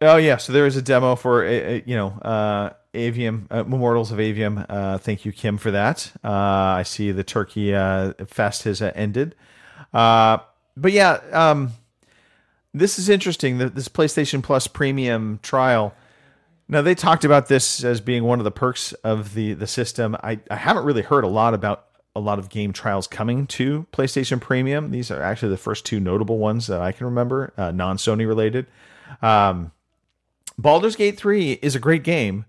oh yeah, so there is a demo for a, a, you know uh, Aveum uh, Immortals of Aveum. Uh, thank you, Kim, for that. Uh, I see the Turkey uh, Fest has uh, ended. Uh, but yeah, um, this is interesting. The, this PlayStation Plus Premium trial. Now they talked about this as being one of the perks of the the system. I, I haven't really heard a lot about a lot of game trials coming to PlayStation Premium. These are actually the first two notable ones that I can remember, uh, non Sony related. Um, Baldur's Gate 3 is a great game.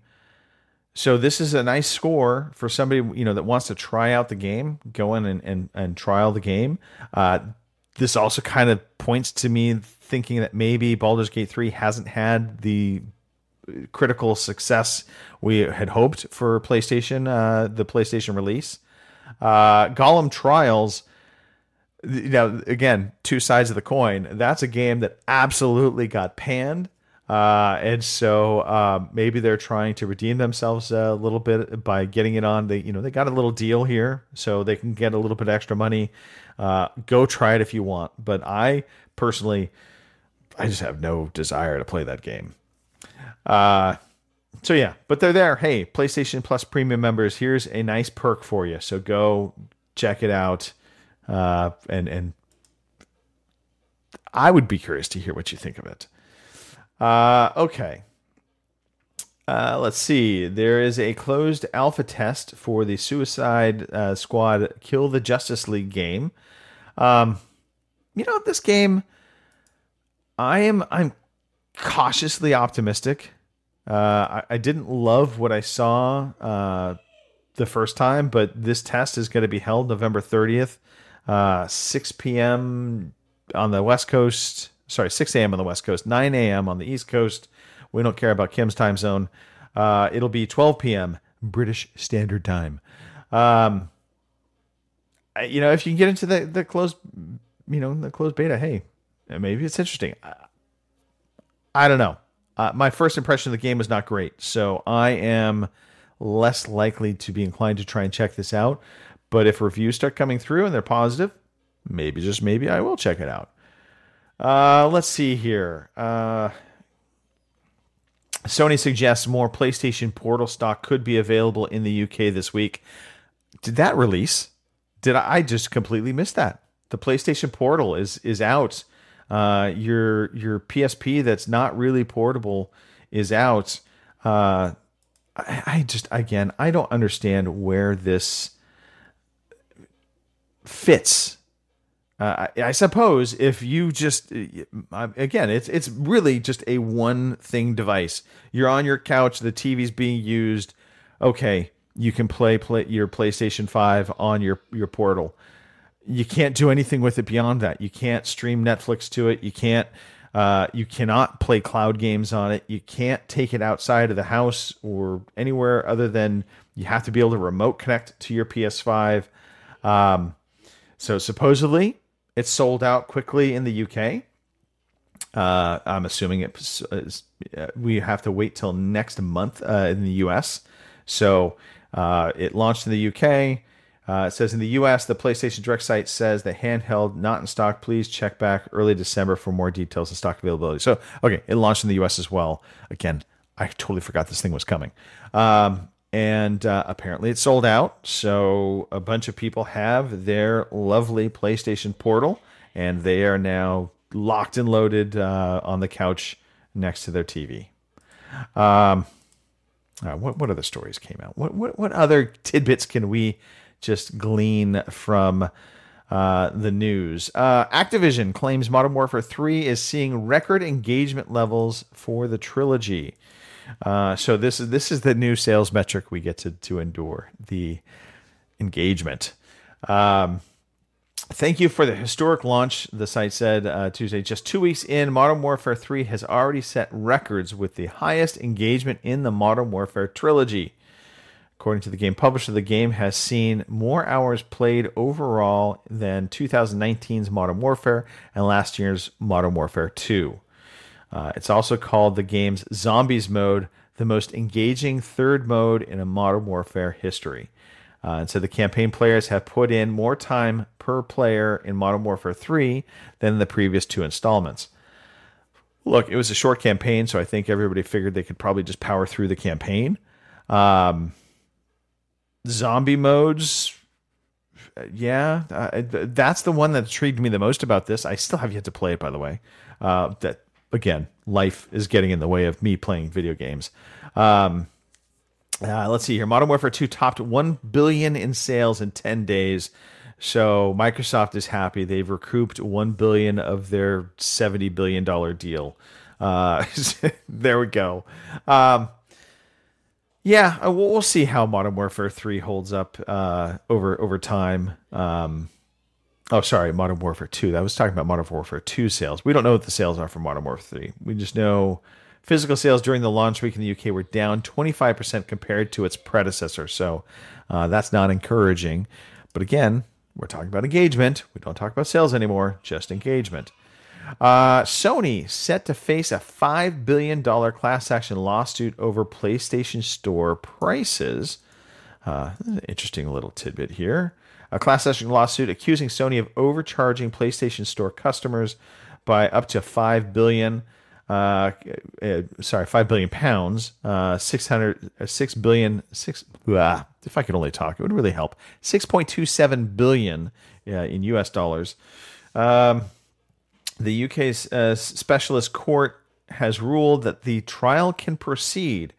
So this is a nice score for somebody you know that wants to try out the game, go in and and, and trial the game. Uh, this also kind of points to me thinking that maybe Baldur's Gate 3 hasn't had the critical success we had hoped for PlayStation, uh, the PlayStation release. Uh, Gollum Trials, you know, again, two sides of the coin. That's a game that absolutely got panned. Uh, and so uh, maybe they're trying to redeem themselves a little bit by getting it on. They, you know, they got a little deal here, so they can get a little bit extra money. Uh, go try it if you want. But I personally, I just have no desire to play that game. Uh, so yeah, but they're there. Hey, PlayStation Plus Premium members, here's a nice perk for you. So go check it out, uh, and and I would be curious to hear what you think of it. Uh, okay. Uh, let's see. There is a closed alpha test for the Suicide uh, Squad Kill the Justice League game. Um, you know, this game, I am I'm cautiously optimistic. Uh, I, I, didn't love what I saw uh, the first time, but this test is going to be held November 30th, uh, 6 p.m. on the West Coast, Sorry, 6 a.m. on the West Coast, 9 a.m. on the East Coast. We don't care about Kim's time zone. Uh, it'll be 12 p.m. British Standard Time. Um, you know, if you can get into the the closed, you know, the closed beta, hey, maybe it's interesting. I, I don't know. Uh, my first impression of the game was not great, so I am less likely to be inclined to try and check this out. But if reviews start coming through and they're positive, maybe just maybe I will check it out. Uh, let's see here. Uh, Sony suggests more PlayStation Portal stock could be available in the UK this week. Did that release? Did I, I just completely miss that? The PlayStation Portal is is out. Uh, your your PSP that's not really portable is out. Uh, I, I just again I don't understand where this fits uh, I, I suppose if you just uh, again, it's it's really just a one thing device. You're on your couch, the TV's being used. Okay, you can play play your PlayStation Five on your your portal. You can't do anything with it beyond that. You can't stream Netflix to it. You can't. Uh, you cannot play cloud games on it. You can't take it outside of the house or anywhere other than you have to be able to remote connect to your PS5. Um, so supposedly it's sold out quickly in the UK. Uh, I'm assuming it. Uh, we have to wait till next month uh, in the US. So uh, it launched in the UK. Uh, it says in the US, the PlayStation Direct site says the handheld not in stock. Please check back early December for more details and stock availability. So okay, it launched in the US as well. Again, I totally forgot this thing was coming. Um, and uh, apparently it sold out. So a bunch of people have their lovely PlayStation Portal, and they are now locked and loaded uh, on the couch next to their TV. Um, uh, what what other stories came out? What what what other tidbits can we just glean from? Uh, the news. Uh, Activision claims Modern Warfare 3 is seeing record engagement levels for the trilogy. Uh, so this is this is the new sales metric we get to to endure the engagement. Um, thank you for the historic launch. The site said uh, Tuesday, just two weeks in, Modern Warfare Three has already set records with the highest engagement in the Modern Warfare trilogy. According to the game publisher, the game has seen more hours played overall than 2019's Modern Warfare and last year's Modern Warfare 2. Uh, it's also called the game's Zombies mode, the most engaging third mode in a Modern Warfare history. Uh, and so the campaign players have put in more time per player in Modern Warfare 3 than the previous two installments. Look, it was a short campaign, so I think everybody figured they could probably just power through the campaign. Um, zombie modes, yeah, uh, that's the one that intrigued me the most about this. I still have yet to play it, by the way. Uh, that again, life is getting in the way of me playing video games. Um, uh, let's see here. Modern Warfare 2 topped 1 billion in sales in 10 days. So Microsoft is happy. They've recouped 1 billion of their 70 billion dollar deal. Uh, *laughs* there we go. Um, yeah, uh, we'll, see how Modern Warfare 3 holds up uh, over over time. Um, Oh, sorry, Modern Warfare 2. I was talking about Modern Warfare 2 sales. We don't know what the sales are for Modern Warfare 3. We just know physical sales during the launch week in the UK were down 25% compared to its predecessor. So uh, that's not encouraging. But again, we're talking about engagement. We don't talk about sales anymore, just engagement. Uh, Sony set to face a $5 billion class action lawsuit over PlayStation Store prices. Uh, interesting little tidbit here a class action lawsuit accusing Sony of overcharging PlayStation Store customers by up to five billion. Uh, uh, sorry, five billion pounds. Uh, six hundred, uh, six billion, six. Blah, if I could only talk, it would really help. Six point two seven billion uh, in U.S. dollars. Um, the UK's uh, specialist court has ruled that the trial can proceed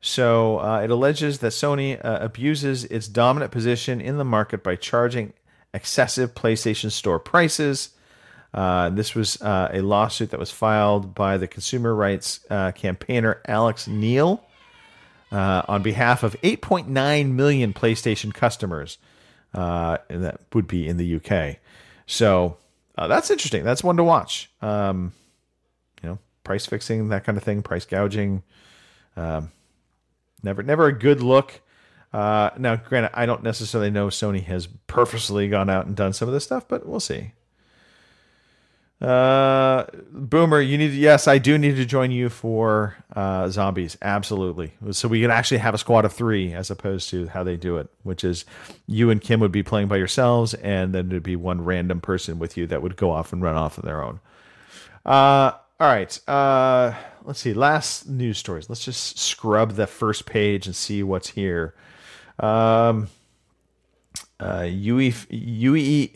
so uh, it alleges that Sony uh, abuses its dominant position in the market by charging excessive PlayStation Store prices. Uh, this was uh, a lawsuit that was filed by the consumer rights uh, campaigner Alex Neill uh, on behalf of 8.9 million PlayStation customers and that would be in the UK. So that's interesting. That's one to watch. Um, you know, price fixing, that kind of thing, price gouging. Um, never, never a good look. Uh, now, granted, I don't necessarily know Sony has purposely gone out and done some of this stuff, but we'll see. Uh, Boomer, you need to, yes, I do need to join you for uh, zombies. Absolutely. So we can actually have a squad of three as opposed to how they do it, which is you and Kim would be playing by yourselves, and then there'd be one random person with you that would go off and run off on their own. Uh, all right. Uh, let's see. Last news stories. Let's just scrub the first page and see what's here. Um, uh, UE, UE,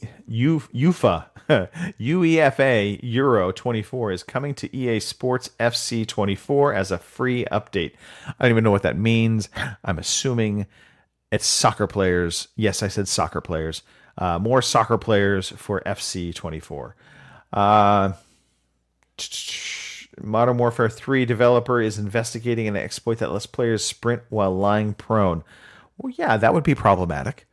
UFA, *laughs* UEFA Euro 24 is coming to EA Sports FC 24 as a free update. I don't even know what that means. I'm assuming it's soccer players. Yes, I said soccer players. Uh, more soccer players for FC 24. Uh, Modern Warfare 3 developer is investigating an exploit that lets players sprint while lying prone. Well, yeah, that would be problematic.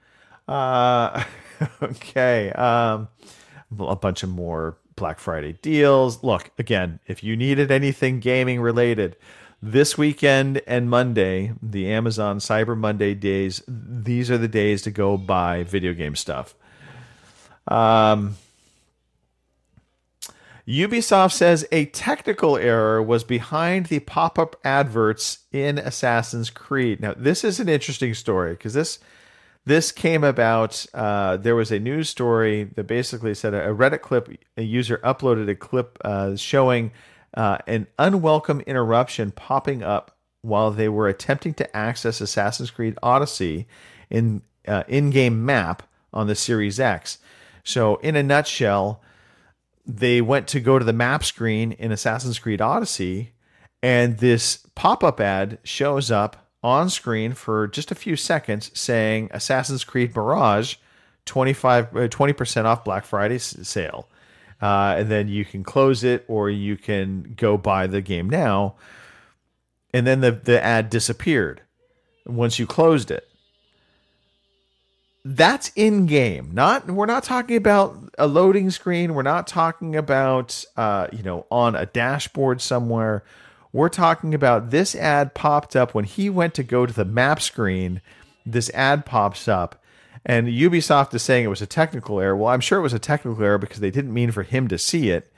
Uh, *laughs* okay. Um, a bunch of more Black Friday deals. Look, again, if you needed anything gaming related, this weekend and Monday, the Amazon Cyber Monday days, these are the days to go buy video game stuff. Um, Ubisoft says a technical error was behind the pop up adverts in Assassin's Creed. Now, this is an interesting story because this this came about. Uh, there was a news story that basically said a Reddit clip, a user uploaded a clip uh, showing uh, an unwelcome interruption popping up while they were attempting to access Assassin's Creed Odyssey in uh, in-game map on the Series X. So, in a nutshell, they went to go to the map screen in Assassin's Creed Odyssey, and this pop-up ad shows up on screen for just a few seconds saying Assassin's Creed Mirage 25 uh, 20% off Black Friday sale. Uh, and then you can close it or you can go buy the game now. And then the, the ad disappeared once you closed it. That's in game. Not we're not talking about a loading screen. We're not talking about uh, you know on a dashboard somewhere. We're talking about this ad popped up when he went to go to the map screen. This ad pops up, and Ubisoft is saying it was a technical error. Well, I'm sure it was a technical error because they didn't mean for him to see it,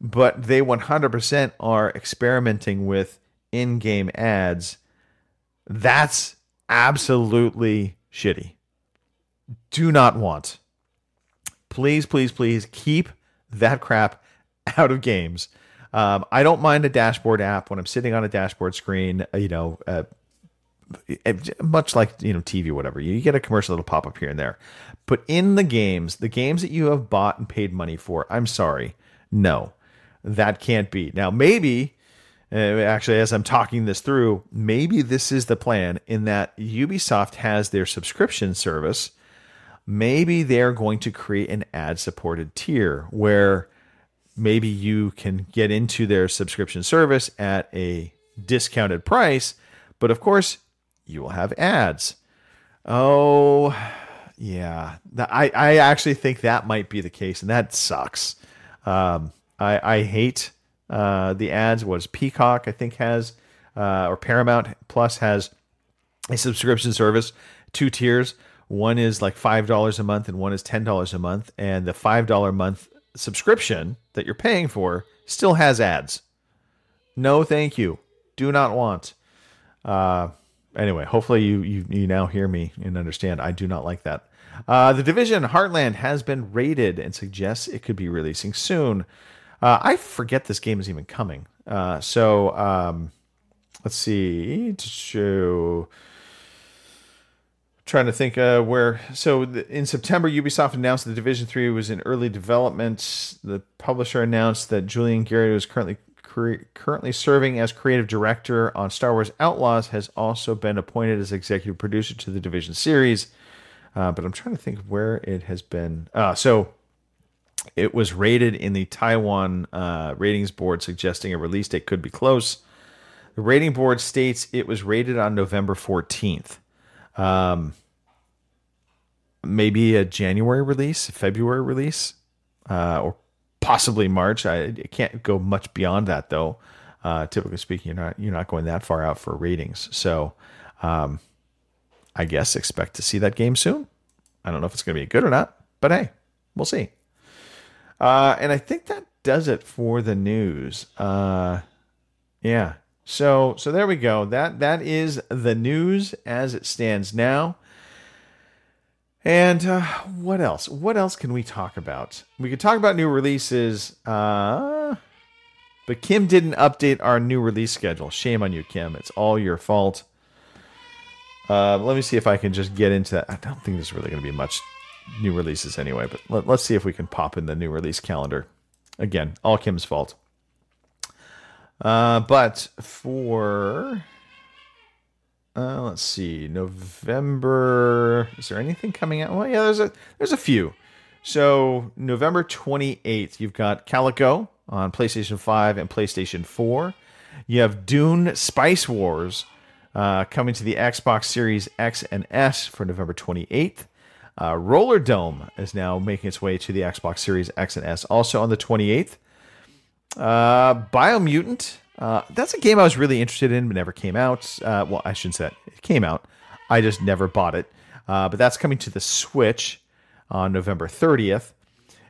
but they 100% are experimenting with in game ads. That's absolutely shitty. Do not want. Please, please, please keep that crap *laughs* out of games. Um, I don't mind a dashboard app when I'm sitting on a dashboard screen. uh, You know, uh, much like you know TV, whatever. You get a commercial that'll pop up here and there. But in the games, the games that you have bought and paid money for, I'm sorry, no, that can't be. Now maybe. Uh, actually, as I'm talking this through, maybe this is the plan in that Ubisoft has their subscription service. Maybe they're going to create an ad supported tier where maybe you can get into their subscription service at a discounted price, but of course, you will have ads. Oh, yeah. I, I actually think that might be the case, and that sucks. Um, I, I hate uh, the ads. Was Peacock, I think, has, uh, or Paramount Plus has a subscription service, two tiers. One is like $5 a month, and one is $10 a month. And the $5 a month subscription that you're paying for still has ads. No, thank you. Do not want. Uh, anyway, hopefully you, you you now hear me and understand. I do not like that. Uh, the division Heartland has been rated and suggests it could be releasing soon. Uh, I forget this game is even coming. Uh, so um, let's see. Trying to think uh, where so the, in september ubisoft announced that division 3 was in early development. The publisher announced that Julian Gerighty is currently cre- currently serving as creative director on star wars outlaws has also been appointed as executive producer to the division series. Uh, but i'm trying to think where it has been. Uh, so it was rated in the taiwan uh, ratings board suggesting a release date could be close. The rating board states it was rated on november 14th um, maybe a January release, February release, uh, or possibly March. I, I can't go much beyond that though. Uh, typically speaking, you're not you're not going that far out for ratings. So, um, I guess expect to see that game soon. I don't know if it's going to be good or not, but hey, we'll see. Uh, and I think that does it for the news. Uh, yeah. So so there we go. That that is the news as it stands now. And uh, what else? What else can we talk about? We could talk about new releases. Uh, but Kim didn't update our new release schedule. Shame on you, Kim. It's all your fault. Uh, let me see if I can just get into that. I don't think there's really going to be much new releases anyway, but let, let's see if we can pop in the new release calendar. Again, all Kim's fault. Uh, but for uh, let's see, November. Is there anything coming out? Well, yeah, there's a there's a few. So November 28th, you've got Calico on PlayStation 5 and PlayStation 4. You have Dune Spice Wars uh, coming to the Xbox Series X and S for November 28th. Uh, Rollerdrome is now making its way to the Xbox Series X and S, also on the 28th. Uh, Biomutant. Uh, that's a game I was really interested in, but never came out. Uh, well, I shouldn't say that. It came out. I just never bought it. Uh, but that's coming to the Switch on November 30th.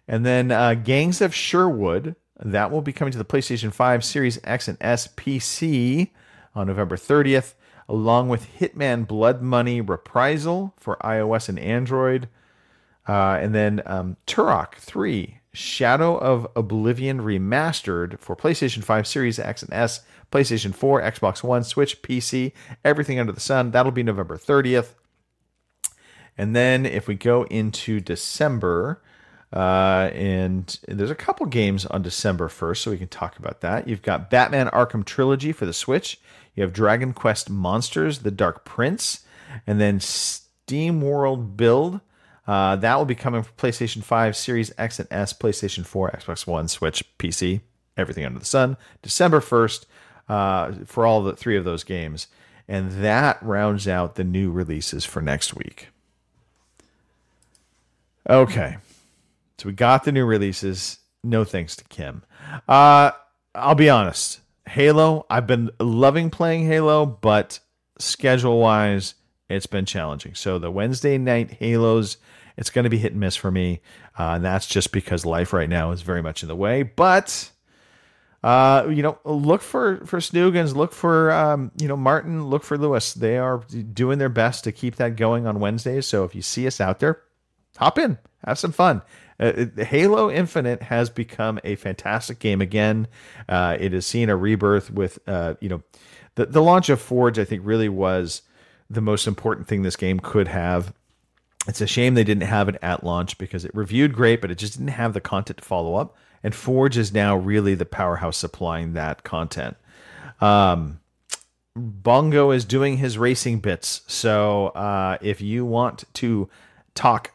And then uh, Gangs of Sherwood. That will be coming to the PlayStation 5 Series X and S PC on November 30th, along with Hitman Blood Money Reprisal for iOS and Android. Uh, and then um, Turok 3 Shadow of Oblivion Remastered for PlayStation 5 Series X and S, PlayStation 4, Xbox One, Switch, PC, everything under the sun. That'll be November 30th. And then if we go into December, uh, and there's a couple games on December 1st, so we can talk about that. You've got Batman Arkham Trilogy for the Switch. You have Dragon Quest Monsters, The Dark Prince, and then Steam World Build. Uh, that will be coming for PlayStation 5, Series X and S, PlayStation 4, Xbox One, Switch, PC, everything under the sun. December 1st uh, for all the three of those games. And that rounds out the new releases for next week. Okay. So we got the new releases. No thanks to Kim. Uh, I'll be honest. Halo, I've been loving playing Halo, but schedule wise, it's been challenging. So the Wednesday night Halos, it's going to be hit and miss for me. Uh, and that's just because life right now is very much in the way. But uh, you know, look for for Snoogans, look for um, you know Martin, look for Lewis. They are doing their best to keep that going on Wednesdays. So if you see us out there, hop in, have some fun. Uh, Halo Infinite has become a fantastic game again. Uh, it has seen a rebirth with uh, you know the the launch of Forge. I think really was the most important thing this game could have. It's a shame they didn't have it at launch because it reviewed great, but it just didn't have the content to follow up. And Forge is now really the powerhouse supplying that content. Um, Bongo is doing his racing bits. So uh, if you want to talk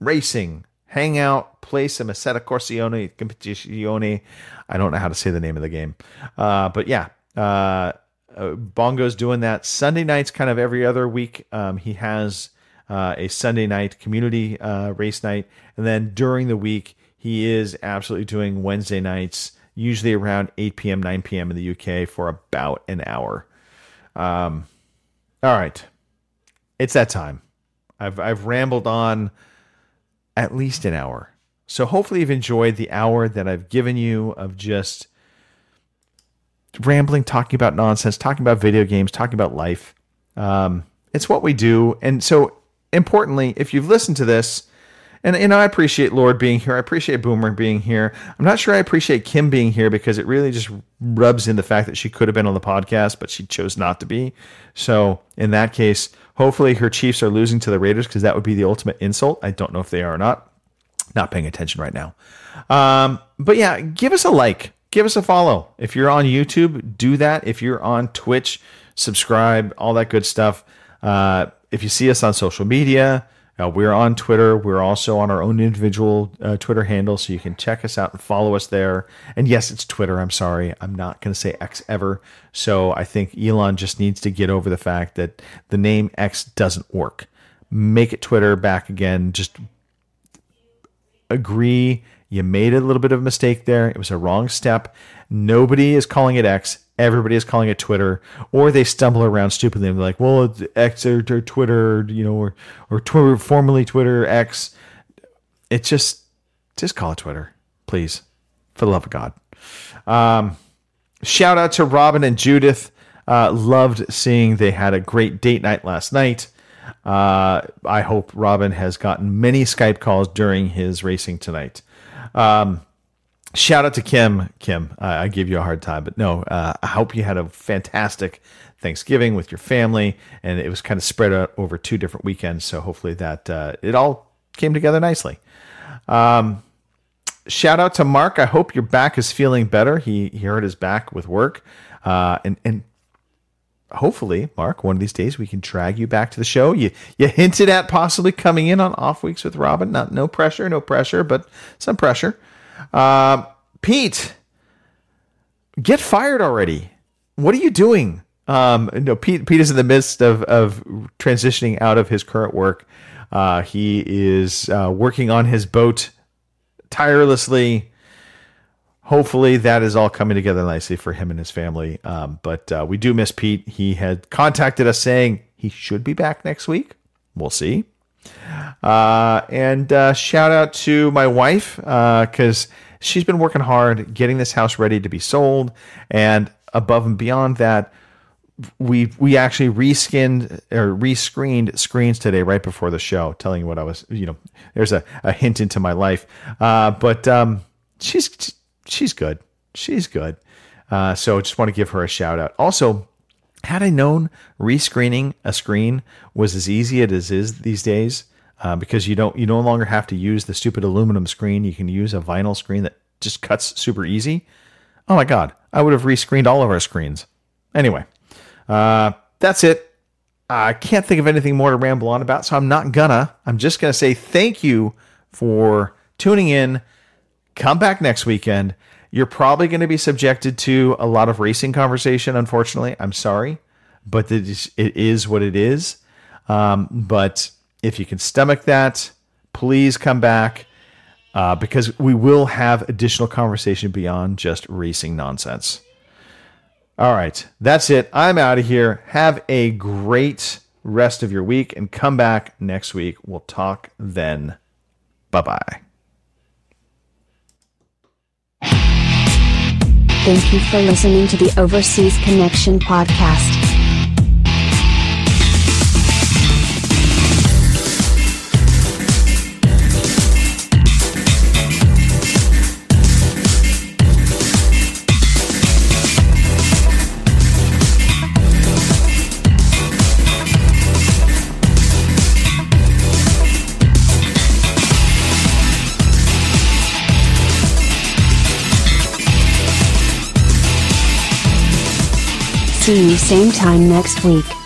racing, hang out, play some Assetto Corsione Competizione. I don't know how to say the name of the game. Uh, but yeah, uh, uh, Bongo's doing that. Sunday nights, kind of every other week, um, he has uh, a Sunday night community uh, race night. And then during the week, he is absolutely doing Wednesday nights, usually around 8 p.m., 9 p.m. in the UK for about an hour. Um, all right. It's that time. I've, I've rambled on at least an hour. So hopefully you've enjoyed the hour that I've given you of just rambling, talking about nonsense, talking about video games, talking about life. Um, it's what we do. And so importantly, if you've listened to this, and, and I appreciate Lord being here. I appreciate Boomer being here. I'm not sure I appreciate Kim being here because it really just rubs in the fact that she could have been on the podcast, but she chose not to be. So in that case, hopefully her Chiefs are losing to the Raiders because that would be the ultimate insult. I don't know if they are or not. Not paying attention right now. Um, but yeah, give us a like, give us a follow. If you're on YouTube, do that. If you're on Twitch, subscribe, all that good stuff. Uh, if you see us on social media, uh, we're on Twitter. We're also on our own individual uh, Twitter handle, so you can check us out and follow us there. And yes, it's Twitter. I'm sorry. I'm not going to say X ever. So I think Elon just needs to get over the fact that the name X doesn't work. Make it Twitter back again. Just agree, You made a little bit of a mistake there. It was a wrong step. Nobody is calling it X. Everybody is calling it Twitter, or they stumble around stupidly and be like, "Well, it's X or, or Twitter, you know, or or Twitter, formerly Twitter X." It's just, just call it Twitter, please, for the love of God. Um, shout out to Robin and Judith. Uh, loved seeing they had a great date night last night. Uh, I hope Robin has gotten many Skype calls during his racing tonight. Um, shout out to Kim. Kim, I I give you a hard time, but no, uh, I hope you had a fantastic Thanksgiving with your family, and it was kind of spread out over two different weekends. So hopefully that uh, it all came together nicely. Um, shout out to Mark. I hope your back is feeling better. He he hurt his back with work, uh, and and hopefully, Mark, one of these days we can drag you back to the show. You you hinted at possibly coming in on off weeks with Robin. Not no pressure, no pressure, but some pressure. Um, Pete, get fired already. What are you doing? Um, no, Pete. Pete is in the midst of of transitioning out of his current work. Uh, he is uh, working on his boat tirelessly. Hopefully, that is all coming together nicely for him and his family. Um, but uh, we do miss Pete. He had contacted us saying he should be back next week. We'll see. Uh, and uh, shout out to my wife because she's been working hard getting this house ready to be sold. And above and beyond that, we we actually reskinned or rescreened screens today right before the show, telling you what I was. You know, there's a, a hint into my life. Uh, but um, she's she's good. She's good. Uh, so just want to give her a shout out. Also, had I known rescreening a screen was as easy as it is these days, uh, because you don't you no longer have to use the stupid aluminum screen. You can use a vinyl screen that just cuts super easy. Oh my god, I would have rescreened all of our screens. Anyway, uh, that's it. I can't think of anything more to ramble on about, so I'm not gonna. I'm just gonna say thank you for tuning in. Come back next weekend. You're probably going to be subjected to a lot of racing conversation. Unfortunately, I'm sorry, but it is, it is what it is. Um, but if you can stomach that, please come back uh, because we will have additional conversation beyond just racing nonsense. All right, that's it. I'm out of here. Have a great rest of your week and come back next week. We'll talk then. Bye bye. Thank you for listening to the Overseas Connection podcast. See you same time next week.